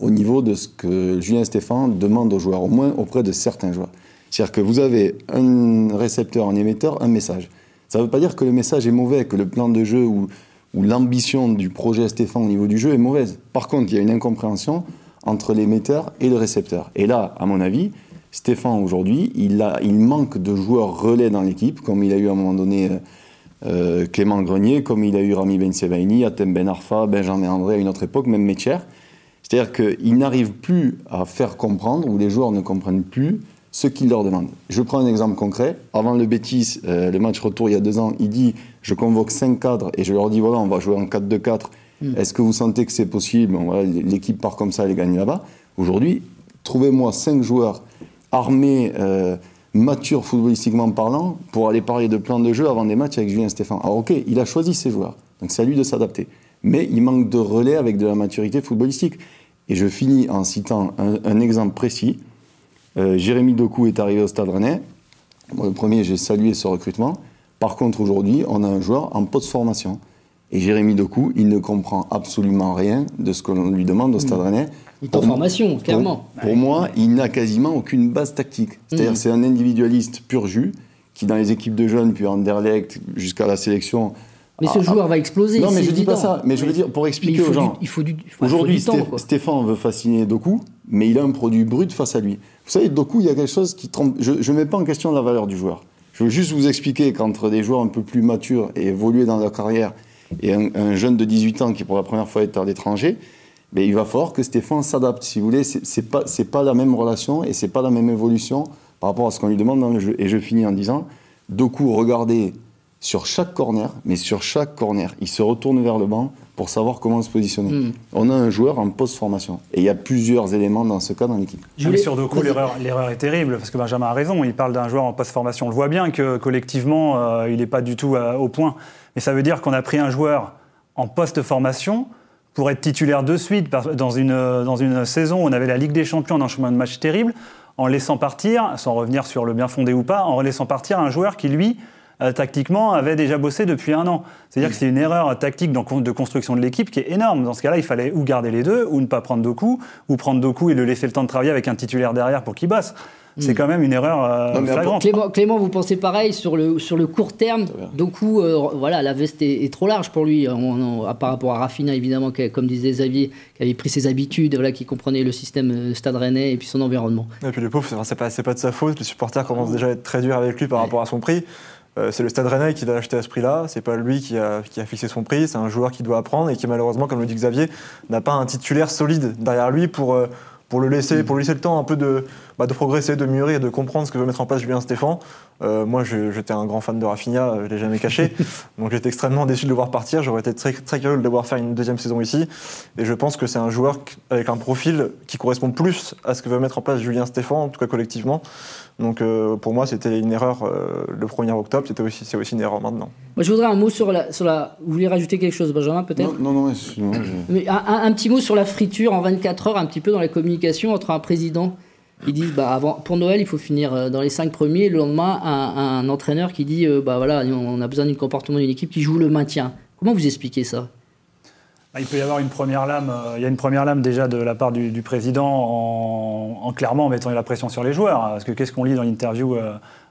au niveau de ce que Julien Stéphane demande aux joueurs, au moins auprès de certains joueurs. C'est-à-dire que vous avez un récepteur, un émetteur, un message. Ça ne veut pas dire que le message est mauvais, que le plan de jeu ou, l'ambition du projet Stéphane au niveau du jeu est mauvaise. Par contre, il y a une incompréhension entre l'émetteur et le récepteur. Et là, à mon avis, Stéphane aujourd'hui, il, manque de joueurs relais dans l'équipe, comme il a eu à un moment donné euh, euh, Clément Grenier, comme il a eu Rami Ben Sebaini, Atem Ben Arfa, Benjamin André à une autre époque, même Métier. C'est-à-dire qu'il n'arrive plus à faire comprendre, ou les joueurs ne comprennent plus, ce qu'il leur demande. Je prends un exemple concret. Avant le Bétis, euh, le match retour il y a deux ans, il dit Je convoque cinq cadres et je leur dis Voilà, on va jouer en 4-2-4. Mm. Est-ce que vous sentez que c'est possible? L'équipe part comme ça, elle gagne là-bas. Aujourd'hui, trouvez-moi cinq joueurs armés. Euh, mature footballistiquement parlant pour aller parler de plan de jeu avant des matchs avec Julien Stéphane. Alors ok, il a choisi ses joueurs, donc c'est à lui de s'adapter. Mais il manque de relais avec de la maturité footballistique. Et je finis en citant un, exemple précis. Euh, Jérémy Doku est arrivé au Stade Rennais. Moi, le premier, j'ai salué ce recrutement. Par contre, aujourd'hui, on a un joueur en post-formation. Et Jérémy Doku, il ne comprend absolument rien de ce que l'on lui demande au Stade mmh. Rennais. Pour, formation, clairement. Pour, moi, il n'a quasiment aucune base tactique. C'est-à-dire, mmh. c'est un individualiste pur jus qui, dans les équipes de jeunes, puis en Anderlecht jusqu'à la sélection. Mais ce joueur va exploser. Non, mais je ne dis pas ça. Mais je veux dire, pour expliquer aux gens. il faut du, Aujourd'hui, Stéphane veut fasciner Doku, mais il a un produit brut face à lui. Vous savez, Doku, il y a quelque chose qui trompe. Je ne mets pas en question la valeur du joueur. Je veux juste vous expliquer qu'entre des joueurs un peu plus matures et évolués dans leur carrière, et un, jeune de 18 ans qui pour la première fois est à l'étranger, mais il va falloir que Stéphane s'adapte. Si vous voulez, c'est pas c'est pas la même relation et c'est pas la même évolution par rapport à ce qu'on lui demande dans le jeu. Et je finis en disant, Doku, regardez sur chaque corner, mais sur chaque corner, il se retourne vers le banc pour savoir comment se positionner. Hmm. On a un joueur en post-formation. Et il y a plusieurs éléments dans ce cas dans l'équipe. Ah, voulais- sur Doku, l'erreur est terrible, parce que Benjamin a raison, il parle d'un joueur en post-formation. On le voit bien que collectivement, euh, il n'est pas du tout euh, au point. Mais ça veut dire qu'on a pris un joueur en post-formation pour être titulaire de suite par- dans une, euh, dans une saison où on avait la Ligue des Champions dans un chemin de match terrible, en laissant partir, sans revenir sur le bien fondé ou pas, en laissant partir un joueur qui, lui, euh, tactiquement, avait déjà bossé depuis un an. C'est-à-dire que c'est une erreur tactique dans- de construction de l'équipe qui est énorme. Dans ce cas-là, il fallait ou garder les deux, ou ne pas prendre Doku, ou prendre Doku et le laisser le temps de travailler avec un titulaire derrière pour qu'il bosse. C'est quand même une erreur euh, Non, flagrante. Clément, Clément, vous pensez pareil sur le, sur le court terme Doku, euh, voilà, la veste est, est trop large pour lui, on- par rapport à Rafinha, évidemment, qui, comme disait Xavier, qui avait pris ses habitudes, voilà, qui comprenait le système euh, Stade Rennais et puis son environnement. Et puis le pauvre, c'est- pas, c'est pas de sa faute. Les supporters commencent déjà à être très durs avec lui par Ouais. rapport à son prix. Euh, c'est le Stade Rennais qui l'a acheté à ce prix-là. C'est pas lui qui a, qui a fixé son prix. C'est un joueur qui doit apprendre et qui malheureusement, comme le dit Xavier, n'a pas un titulaire solide derrière lui pour, euh, pour le laisser, pour lui laisser le temps un peu de, bah, de progresser, de mûrir de comprendre ce que veut mettre en place Julien Stéphan. Euh, moi, j'étais un grand fan de Rafinha, euh, je l'ai jamais caché. Donc j'étais extrêmement déçu de le voir partir. J'aurais été très, très curieux de le voir faire une deuxième saison ici. Et je pense que c'est un joueur avec un profil qui correspond plus à ce que veut mettre en place Julien Stéphan, en tout cas collectivement. Donc euh, pour moi, c'était une erreur euh, le 1er octobre, c'était aussi, c'est aussi une erreur maintenant. Moi, je voudrais un mot sur la, sur la. Vous voulez rajouter quelque chose, Benjamin, peut-être? Non, non, non, je- Mais un, un- un petit mot sur la friture en 24 heures, un petit peu dans la communication entre un président. Ils disent bah pour Noël, il faut finir euh, dans les cinq premiers. Le lendemain, un, entraîneur qui dit euh, bah voilà, on a besoin d'un comportement d'une équipe qui joue le maintien. Comment vous expliquez ça? Ah, Il peut y avoir une première lame. euh, Il y a une première lame déjà de la part du, président en, en clairement mettant la pression sur les joueurs. Parce que qu'est-ce qu'on lit dans l'interview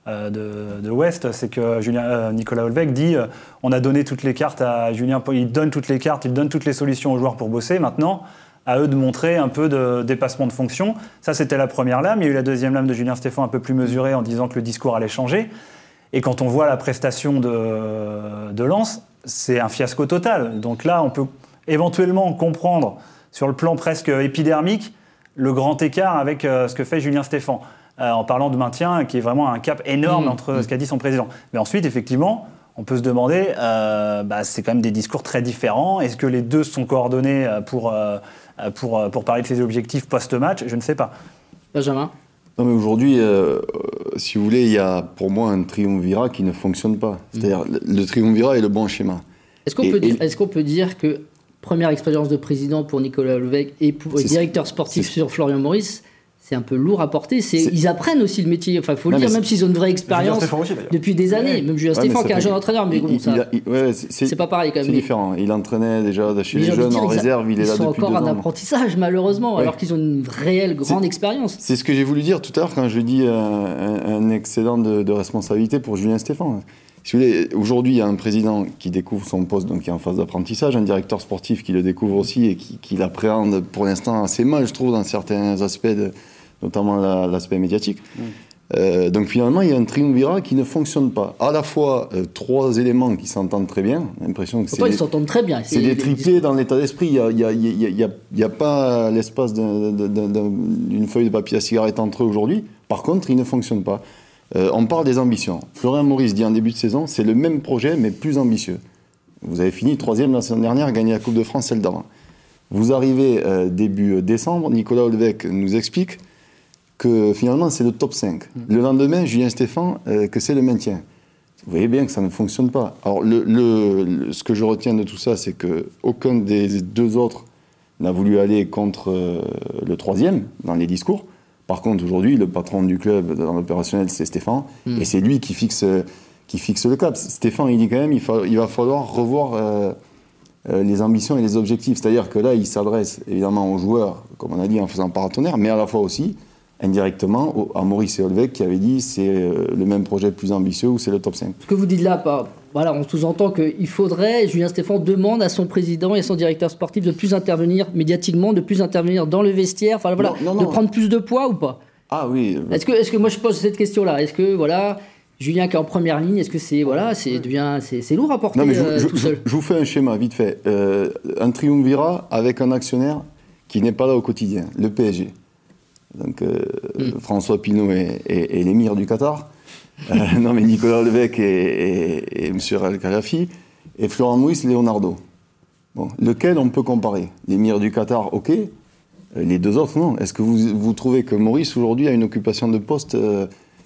de, West, c'est que Nicolas Holbeck dit on a donné toutes les cartes à Julien. Il donne toutes les cartes, il donne toutes les solutions aux joueurs pour bosser. Maintenant, à eux de montrer un peu de dépassement de fonction. Ça, c'était la première lame. Il y a eu la deuxième lame de Julien Stéphane un peu plus mesurée en disant que le discours allait changer. Et quand on voit la prestation de, de Lens, c'est un fiasco total. Donc là, on peut éventuellement comprendre sur le plan presque épidermique le grand écart avec euh, ce que fait Julien Stéphan, euh, en parlant de maintien, qui est vraiment un cap énorme Mmh. entre ce qu'a dit son président. Mais ensuite, effectivement, on peut se demander, euh, bah, c'est quand même des discours très différents. Est-ce que les deux sont coordonnés pour, euh, pour, euh, pour parler de ces objectifs post-match Je ne sais pas. Benjamin? Non, mais aujourd'hui, euh, euh, si vous voulez, il y a pour moi un triumvirat qui ne fonctionne pas. C'est-à-dire, le, le triumvirat est le bon schéma. Est-ce qu'on Et- peut, et- dire- est-ce qu'on peut dire que première expérience de président pour Nicolas Holbeck et pour directeur sportif c'est- sur Florian Maurice, c'est un peu lourd à porter. C'est, ils apprennent aussi le métier. Enfin, faut le dire, même s'ils ont une vraie expérience aussi depuis des années. Ouais. Même Julien Stéphane, qui est un jeune entraîneur, mais bon, ça, ouais, c'est- pas pareil quand même. C'est différent. Il entraînait déjà chez les jeunes dire, en ils réserve, il est ils là sont depuis encore en apprentissage, malheureusement, Ouais. alors qu'ils ont une réelle grande expérience. C'est ce que j'ai voulu dire tout à l'heure quand je dis un, un- un excédent de, de responsabilité pour Julien Stéphane. Si aujourd'hui, il y a un président qui découvre son poste, donc qui est en phase d'apprentissage, un directeur sportif qui le découvre aussi et qui, qui l'appréhende pour l'instant assez mal, je trouve, dans certains aspects, de- notamment la- l'aspect médiatique. Euh, donc finalement, il y a un triumvirat qui ne fonctionne pas. À la fois, euh, trois éléments qui s'entendent très bien, l'impression que c'est... Ils s'entendent très bien. c'est des triplés dans l'état d'esprit. Il n'y a, pas l'espace d'un- d'un- d'un- d'une feuille de papier à cigarette entre eux aujourd'hui. Par contre, ils ne fonctionnent pas. Euh, on parle des ambitions. Florian Maurice dit en début de saison, c'est le même projet, mais plus ambitieux. Vous avez fini troisième la semaine dernière, gagné la Coupe de France celle d'avant. Vous arrivez début décembre, Nicolas Holbeck nous explique que finalement c'est le top 5. Le lendemain, Julien Stéphan, euh, que c'est le maintien. Vous voyez bien que ça ne fonctionne pas. Alors, le, le- le- ce que je retiens de tout ça, c'est que aucun des deux autres n'a voulu aller contre euh, le troisième dans les discours. Par contre, aujourd'hui, le patron du club dans l'opérationnel, c'est Stéphane, et c'est lui qui fixe, qui fixe le cap. Stéphane, il dit quand même, il, fa- il va falloir revoir euh, euh, les ambitions et les objectifs. C'est-à-dire que là, il s'adresse évidemment aux joueurs, comme on a dit, en faisant partenaire, mais à la fois aussi indirectement au- à Maurice et qui avait dit c'est euh, le même projet plus ambitieux ou c'est le top 5. Ce que vous dites là, pas- voilà, on sous-entend qu'il faudrait, Julien Stéphane demande à son président et à son directeur sportif de plus intervenir médiatiquement, de plus intervenir dans le vestiaire, enfin voilà, Non, non, de non. prendre plus de poids ou pas? Ah oui, euh, Est-ce que, est-ce que moi je pose cette question-là? Est-ce que voilà, Julien qui est en première ligne, est-ce que c'est voilà, c'est devient, c'est, c'est lourd à porter Non, mais je, euh, je- tout je- seul? je vous fais un schéma vite fait. Euh, un triumvirat avec un actionnaire qui n'est pas là au quotidien, le PSG. Donc François Pinault et, l'émir du Qatar. non, mais Nicolas Levesque et, et, M. El Khalafi. Et Florent Mouis, Leonardo. Bon, lequel on peut comparer? L'émir du Qatar, ok. Les deux autres, non. Est-ce que vous, vous, trouvez que Maurice, aujourd'hui, a une occupation de poste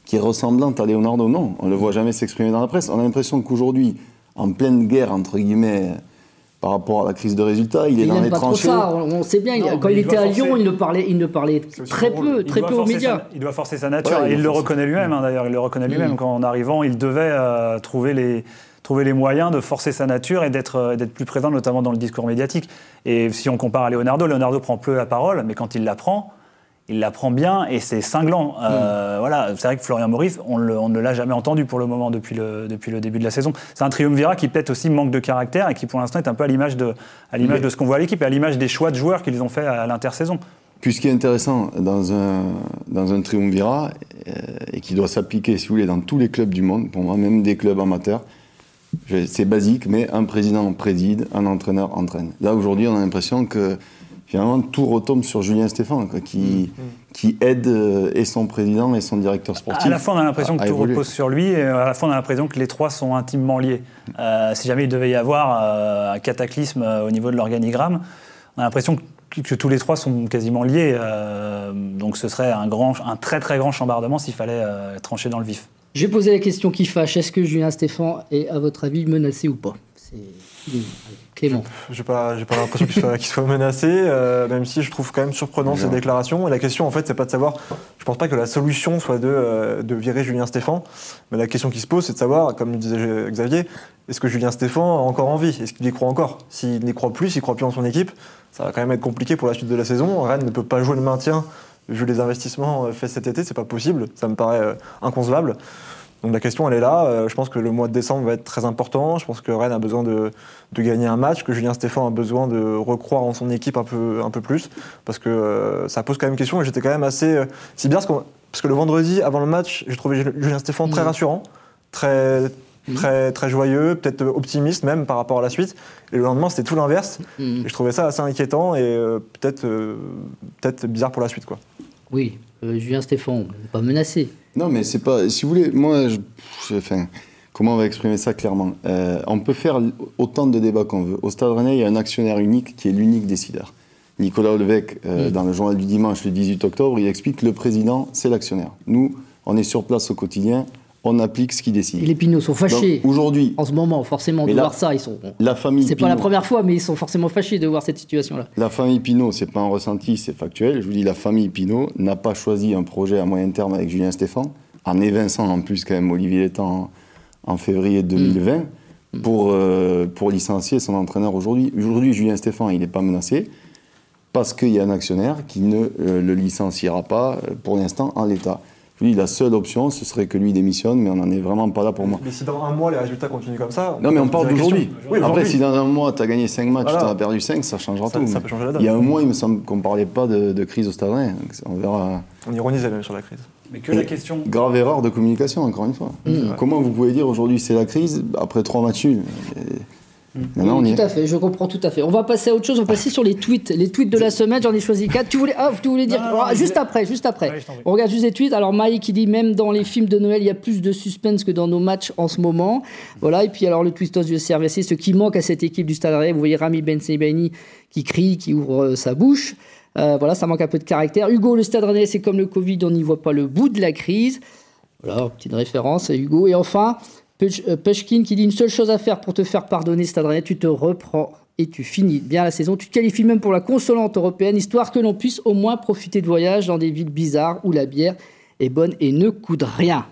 qui est ressemblante à Leonardo? Non. On ne le voit jamais s'exprimer dans la presse. On a l'impression qu'aujourd'hui, en pleine guerre, entre guillemets, par rapport à la crise de résultats. Il est dans les pas tranchées. Trop ça. On sait bien, quand il, était à Lyon, il ne parlait, il ne parlait très peu, très peu aux médias. il doit forcer sa nature. il, le reconnaît lui-même, hein, d'ailleurs. Il le reconnaît lui-même. Mm. Quand en arrivant, il devait euh, trouver les trouver les moyens de forcer sa nature et d'être euh, d'être plus présent, notamment dans le discours médiatique. Et si on compare à Leonardo, Leonardo prend peu la parole, mais quand il la prend, il la prend bien et c'est cinglant. Euh, mm. Voilà, c'est vrai que Florian Maurice, on, ne l'a jamais entendu pour le moment depuis le, depuis le début de la saison. C'est un triumvirat qui peut-être aussi manque de caractère et qui pour l'instant est un peu à l'image de, à l'image de ce qu'on voit à l'équipe et à l'image des choix de joueurs qu'ils ont fait à l'intersaison. Puis ce qui est intéressant dans un, dans un triumvirat euh, et qui doit s'appliquer, si vous voulez, dans tous les clubs du monde, pour moi, même des clubs amateurs, c'est basique, mais un président préside, un entraîneur entraîne. Là aujourd'hui, on a l'impression que finalement, tout retombe sur Julien Stéphane, qui, mm, mm. qui aide euh, et son président et son directeur sportif. À la fois, on a l'impression que tout repose sur lui, et à la fois, on a l'impression que les trois sont intimement liés. Euh, si jamais il devait y avoir euh, un cataclysme au niveau de l'organigramme, on a l'impression que, que, tous les trois sont quasiment liés. donc, ce serait un, grand, un très très grand chambardement s'il fallait trancher dans le vif. J'ai posé la question qui fâche. Est-ce que Julien Stéphane est, à votre avis, menacé ou pas? Clément. Je n'ai pas, pas l'impression qu'il soit, soit, menacé, euh, même si je trouve quand même surprenant ces déclarations. Et la question, en fait, c'est pas de savoir. Je pense pas que la solution soit de, euh, de virer Julien Stéphan, mais la question qui se pose, c'est de savoir, comme le disait Xavier, est-ce que Julien Stéphan a encore envie? Est-ce qu'il y croit encore? S'il n'y croit plus, s'il croit plus en son équipe, ça va quand même être compliqué pour la suite de la saison. Rennes ne peut pas jouer le maintien vu les investissements faits cet été, c'est pas possible. Ça me paraît euh, inconcevable. Donc la question, elle est là. Euh, je pense que le mois de décembre va être très important. Je pense que Rennes a besoin de, gagner un match, que Julien Stéphan a besoin de recroire en son équipe un peu, un peu plus, parce que euh, ça pose quand même question. Et j'étais quand même assez. Euh, c'est bien parce, que le vendredi, avant le match, j'ai trouvé Julien Stéphan très mmh. rassurant, très, mmh. très, très joyeux, peut-être optimiste même par rapport à la suite. Et le lendemain, c'était tout l'inverse. Mmh. Et je trouvais ça assez inquiétant et peut-être peut-être bizarre pour la suite. Quoi. Oui, Julien Stéphan, pas menacé. Non, mais c'est pas. Si vous voulez, moi, je, enfin, comment on va exprimer ça clairement euh, On peut faire autant de débats qu'on veut. Au Stade Rennais, il y a un actionnaire unique qui est l'unique décideur. Nicolas Levesque, euh, dans le journal du dimanche, le 18 octobre, il explique que le président, c'est l'actionnaire. Nous, on est sur place au quotidien on applique ce qu'ils décident. Et les Pinots sont fâchés. Aujourd'hui. En ce moment, forcément, de voir ça. Ils sont, la famille C'est pas la première fois, mais ils sont forcément fâchés de voir cette situation-là. La famille Pinot, c'est pas un ressenti, c'est factuel. Je vous dis, la famille Pinot n'a pas choisi un projet à moyen terme avec Julien Stéphan, en évinçant en plus quand même Olivier Létang en, février 2020 mm. pour, euh, pour licencier son entraîneur aujourd'hui. Aujourd'hui, Julien Stéphan, il n'est pas menacé parce qu'il y a un actionnaire qui ne euh, le licenciera pas euh, pour l'instant en l'état. Lui, la seule option, ce serait que lui démissionne, mais on n'en est vraiment pas là pour moi. Mais si dans un mois, les résultats continuent comme ça. Non, mais on parle d'aujourd'hui. Après, si dans un mois, tu as gagné 5 matchs, tu en as perdu 5, ça changera tout. Ça peut changer la donne. Il y a un mois, il me semble qu'on ne parlait pas de, crise au stade On verra. On ironisait même sur la crise. Mais que la question. Grave erreur de communication, encore une fois. Mmh. Comment vous pouvez dire aujourd'hui c'est la crise après trois matchs tout à fait, je comprends tout à fait. On va passer à autre chose, on va passer sur les tweets. Les tweets de la semaine, j'en ai choisi quatre. Tu voulais, ah, tu voulais dire Juste après, juste après. on regarde juste les tweets. Alors Mike qui dit même dans les films de Noël, il y a plus de suspense que dans nos matchs en ce moment. Voilà, et puis alors le tweetos du CRVC, ce qui manque à cette équipe du Stade Rennais, vous voyez Rami Ben Sebaini qui crie, qui ouvre euh, sa bouche. Euh, voilà, ça manque un peu de caractère. Hugo, le Stade Rennais, c'est comme le Covid, on n'y voit pas le bout de la crise. Voilà, petite référence à Hugo. Et enfin, Pushkin qui dit une seule chose à faire pour te faire pardonner, Stade Rennais, tu te reprends et tu finis bien la saison. Tu te qualifies même pour la consolante européenne, histoire que l'on puisse au moins profiter de voyages dans des villes bizarres où la bière est bonne et ne coûte rien.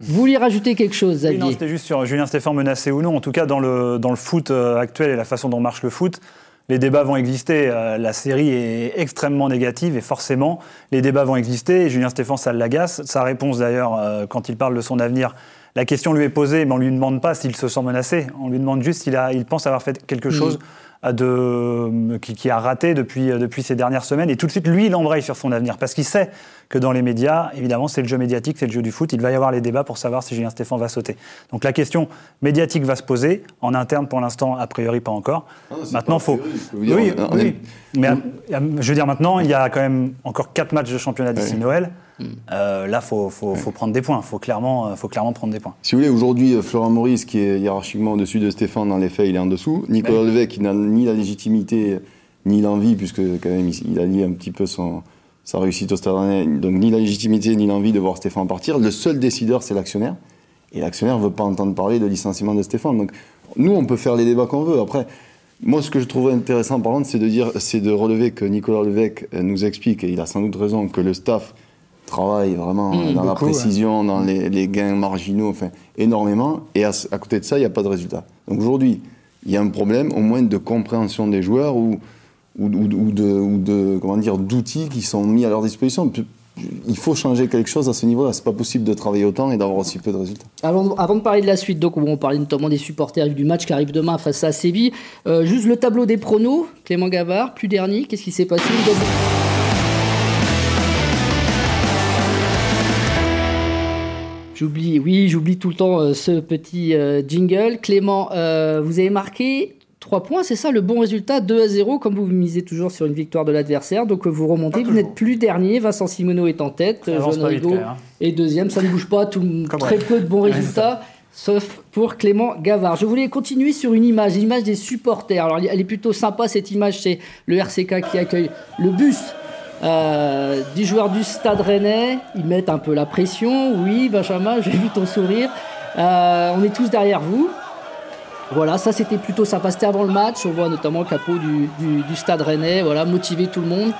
Vous vouliez rajouter quelque chose, Xavier Non, c'était juste sur Julien Stéphane menacé ou non. En tout cas, dans le, dans le foot euh, actuel et la façon dont marche le foot, les débats vont exister. Euh, la série est extrêmement négative et forcément, les débats vont exister. Et Julien Stéphane, ça l'agace. Sa réponse, d'ailleurs, quand il parle de son avenir, la question lui est posée, mais on ne lui demande pas s'il se sent menacé. On lui demande juste s'il il pense avoir fait quelque mm. chose de, qui, qui a raté depuis, depuis ces dernières semaines. Et tout de suite, lui, il embraye sur son avenir parce qu'il sait que dans les médias, évidemment, c'est le jeu médiatique, c'est le jeu du foot. Il va y avoir les débats pour savoir si Julien Stéphane va sauter. Donc la question médiatique va se poser. En interne, pour l'instant, a priori, pas encore. Ah, maintenant, pas faut. priori, oui, oui. est- Mais euh, je veux dire, maintenant, il y a quand même encore quatre matchs de championnat d'ici. Noël. Euh, là, faut, faut, faut prendre des points. Faut clairement, euh, faut clairement prendre des points. Si vous voulez, aujourd'hui, euh, Florent Maurice, qui est hiérarchiquement au-dessus de Stéphane, dans les faits, il est en dessous. Nicolas Levesque, qui n'a ni la légitimité, ni l'envie, puisque quand même, il il a lié un petit peu son, sa réussite au Stade Rennais, donc ni la légitimité, ni l'envie de voir Stéphane partir. Le seul décideur, c'est l'actionnaire. Et l'actionnaire ne veut pas entendre parler de licenciement de Stéphane. Donc, nous, on peut faire les débats qu'on veut. Après, moi, ce que je trouverais intéressant, par contre, c'est de dire, c'est de relever que Nicolas Levesque nous explique, et il a sans doute raison, que le staff travaille vraiment Mmh, dans la ouais. précision, dans les, les gains marginaux, enfin, énormément. Et à, à côté de ça, il n'y a pas de résultat. Donc aujourd'hui, il y a un problème, au moins de compréhension des joueurs ou, ou, ou- ou de, ou de comment dire, d'outils qui sont mis à leur disposition. Il faut changer quelque chose à ce niveau-là. C'est pas possible de travailler autant et d'avoir aussi peu de résultats. Avant, avant de parler de la suite, donc on parlait notamment des supporters du match qui arrive demain face à Séville. Euh, juste le tableau des pronos, Clément Gavard, plus dernier, qu'est-ce qui s'est passé J'oublie, oui, j'oublie tout le temps euh, ce petit euh, jingle. Clément, euh, vous avez marqué 3 points, c'est ça le bon résultat 2 à 0, comme vous misez toujours sur une victoire de l'adversaire. Donc vous remontez, vous n'êtes plus dernier. Vincent Simoneau est en tête, vite, Rigaud hein. est deuxième. Ça ne bouge pas, tout, très peu de bons résultats. Sauf pour Clément Gavard. Je voulais continuer sur une image, l'image des supporters. Alors, elle est plutôt sympa cette image. C'est le RCK qui accueille le bus euh, du joueur du Stade Rennais. Ils mettent un peu la pression. Oui, Benjamin, j'ai vu ton sourire. Euh, on est tous derrière vous. Voilà, ça c'était plutôt sympa. C'était avant le match. On voit notamment le capot du Stade Rennais. Voilà, motiver tout le monde.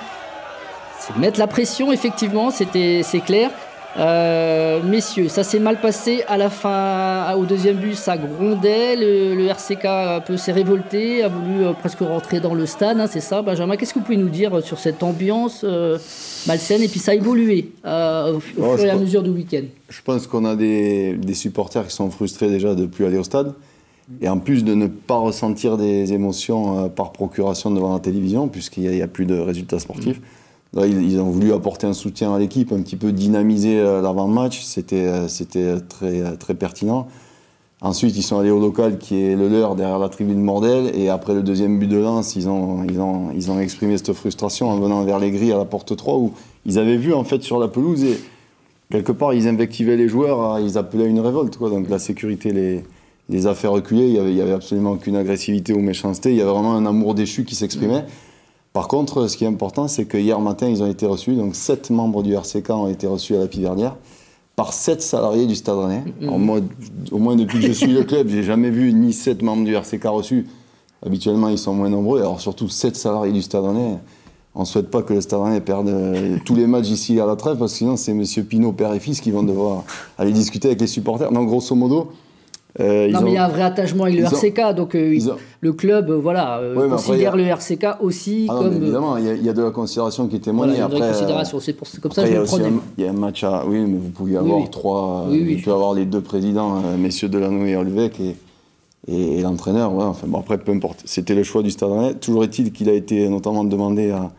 C'est mettre la pression, effectivement, c'était, c'est clair. Euh, messieurs, ça s'est mal passé à la fin, au deuxième but, ça grondait. Le, le RCK un peu s'est révolté, a voulu euh, presque rentrer dans le stade, hein, c'est ça, Benjamin. Qu'est-ce que vous pouvez nous dire euh, sur cette ambiance euh, malsaine? Et puis ça a évolué euh, au, au Oh, fur et à mesure du week-end. Je pense qu'on a des, des supporters qui sont frustrés déjà de ne plus aller au stade. Et en plus de ne pas ressentir des émotions euh, par procuration devant la télévision, puisqu'il n'y a, il y a plus de résultats sportifs. Ils, ont voulu apporter un soutien à l'équipe, un petit peu dynamiser euh, l'avant-match. C'était euh, c'était très, euh, très pertinent. Ensuite, ils sont allés au local qui est le leur derrière la tribune Mordel. Et après le deuxième but de Lens, ils ont, ils ont, ils ont exprimé cette frustration en venant vers les grilles à la porte 3 où ils avaient vu en fait sur la pelouse et quelque part ils invectivaient les joueurs, ils appelaient une révolte. Donc la sécurité les, a fait reculer. Il y avait, il y avait absolument aucune agressivité ou méchanceté. Il y avait vraiment un amour déchu qui s'exprimait. Par contre, ce qui est important, c'est que hier matin, ils ont été reçus. Donc, sept membres du RCK ont été reçus à la Pivernière par sept salariés du Stade Rennais. Alors, moi, au moins depuis que je suis le club, j'ai jamais vu ni sept membres du RCK reçus. Habituellement, ils sont moins nombreux. Alors, surtout sept salariés du Stade Rennais. On ne souhaite pas que le Stade Rennais perde euh, tous les matchs ici à la trêve, parce que sinon, c'est M. Pinot, père et fils, qui vont devoir aller discuter avec les supporters. Donc, grosso modo, euh, non, mais il y a un vrai attachement avec le ont- RCK, donc euh, ont- le club, euh, voilà, Ouais, mais après, considère le RCK aussi Ah non, comme. évidemment, il y, a- il y a de la considération qui est voilà, témoignée. il y a une vraie Après, considération. C'est pour- comme ça que je a le prenais. il y a un match à. Oui, mais vous pouviez avoir oui. trois. Oui. Vous pouvez avoir les deux présidents, messieurs Delano et Olvec, et, et, et l'entraîneur. ouais, enfin, bon, après, peu importe. C'était le choix du Stade Rennais. Toujours est-il qu'il a été notamment demandé à,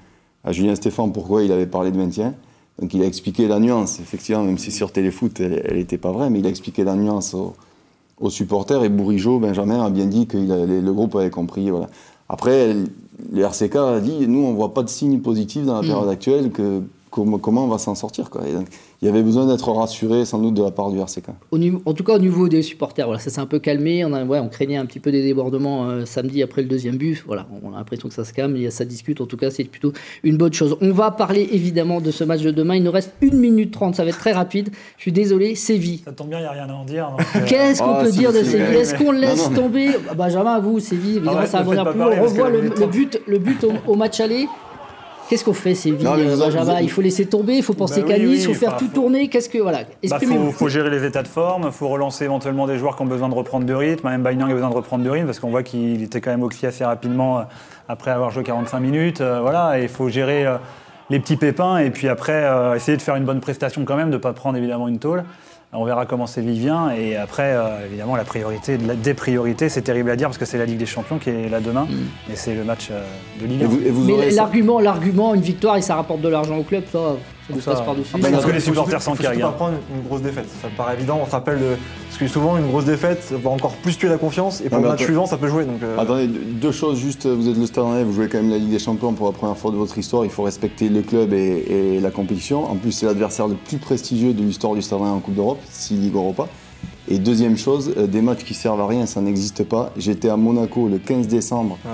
à Julien Stéphane pourquoi il avait parlé de maintien. Donc il a expliqué la nuance, effectivement, même si sur Téléfoot, elle n'était pas vraie, mais il a expliqué la nuance aux, aux supporters. Et Bourigeau, Benjamin, a bien dit que le groupe avait compris. Voilà. Après, le RCK a dit nous, on ne voit pas de signes positifs dans la période actuelle, que, comment, comment on va s'en sortir. Quoi. Et donc, il y avait besoin d'être rassuré, sans doute, de la part du RCK. Au niveau- en tout cas, au niveau des supporters, voilà, ça s'est un peu calmé. On, a, ouais, on craignait un petit peu des débordements euh, samedi après le deuxième but. Voilà, on a l'impression que ça se calme, il y a- ça discute. En tout cas, c'est plutôt une bonne chose. On va parler évidemment de ce match de demain. Il nous reste 1 minute 30, ça va être très rapide. Je suis désolé, Séville. Ça tombe bien, il n'y a rien à en dire. euh, Qu'est-ce qu'on Ah, peut dire de Séville Est-ce qu'on laisse Non, non. tomber Ah, Benjamin, vous, Séville, évidemment, Ah ouais, ça va plus. parler, On revoit la le, minute le but, le but au, au match aller. Qu'est-ce qu'on fait, Non, vous euh, Benjamin vous- Il faut laisser tomber, il faut penser Bah qu'à oui, Nice, il oui, faut faire tout faut- tourner. Qu'est-ce que. Voilà, Bah, exprimez-vous. faut, faut gérer les états de forme, faut relancer éventuellement des joueurs qui ont besoin de reprendre du rythme. Même Baignan a besoin de reprendre du rythme parce qu'on voit qu'il était quand même oxy assez rapidement euh, après avoir joué 45 minutes. euh, voilà, et il faut gérer euh, les petits pépins et puis après euh, essayer de faire une bonne prestation quand même, de ne pas prendre évidemment une tôle. On verra comment Séville vient. Et après, euh, évidemment, la priorité, la- des priorités, c'est terrible à dire parce que c'est la Ligue des Champions qui est là demain. Et c'est le match euh, de Ligue Et 1. vous, et vous aurez Mais ça- l'argument, l'argument, une victoire et ça rapporte de l'argent au club, ça, ça nous passe par-dessus. Ah, bah, parce que les supporters faut Kerrigan. pas prendre une grosse défaite. Ça me paraît évident. On se rappelle de... Parce que souvent, une grosse défaite va encore plus tuer la confiance. Et pour le match suivant, ça peut jouer. Donc, euh, Attendez, deux choses juste, vous êtes le Stade vous jouez quand même la Ligue des Champions pour la première fois de votre histoire, il faut respecter le club et, et la compétition. En plus, c'est l'adversaire le plus prestigieux de l'histoire du Stade en Coupe d'Europe, si Ligue Europa. Et deuxième chose, euh, des matchs qui servent à rien, ça n'existe pas. J'étais à Monaco le 15 décembre Ouais.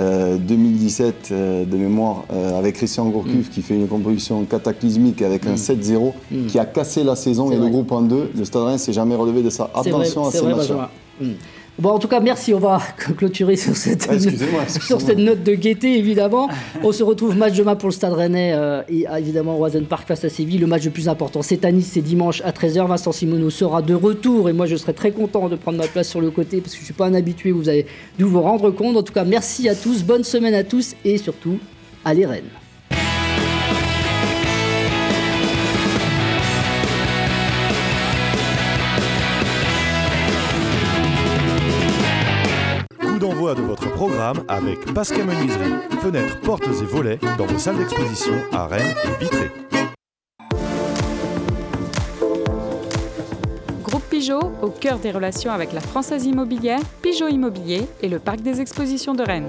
Euh, 2017 euh, de mémoire euh, avec Christian Gourcuff Mm. qui fait une composition cataclysmique avec un 7-0 Mm. qui a cassé la saison et vrai. le groupe en deux. Le Stade Rennais s'est jamais relevé de ça. Vrai, Attention à ces vrai, matchs-là. Bon, en tout cas, merci. On va clôturer sur cette, Ah, sur note de gaieté, évidemment. On se retrouve match demain pour le Stade Rennais euh, et ah, évidemment Roison Park face à Séville. Le match le plus important, c'est à Nice, c'est dimanche à 13h. Vincent Simoneau sera de retour et moi, je serai très content de prendre ma place sur le côté parce que je suis pas un habitué. Vous avez dû vous rendre compte. En tout cas, merci à tous. Bonne semaine à tous et surtout, allez Rennes. Avec Pascal Menuiserie, fenêtres, portes et volets dans vos salles d'exposition à Rennes et Vitré. Groupe Pigeot, au cœur des relations avec la Française Immobilière, Pigeot Immobilier et le Parc des Expositions de Rennes.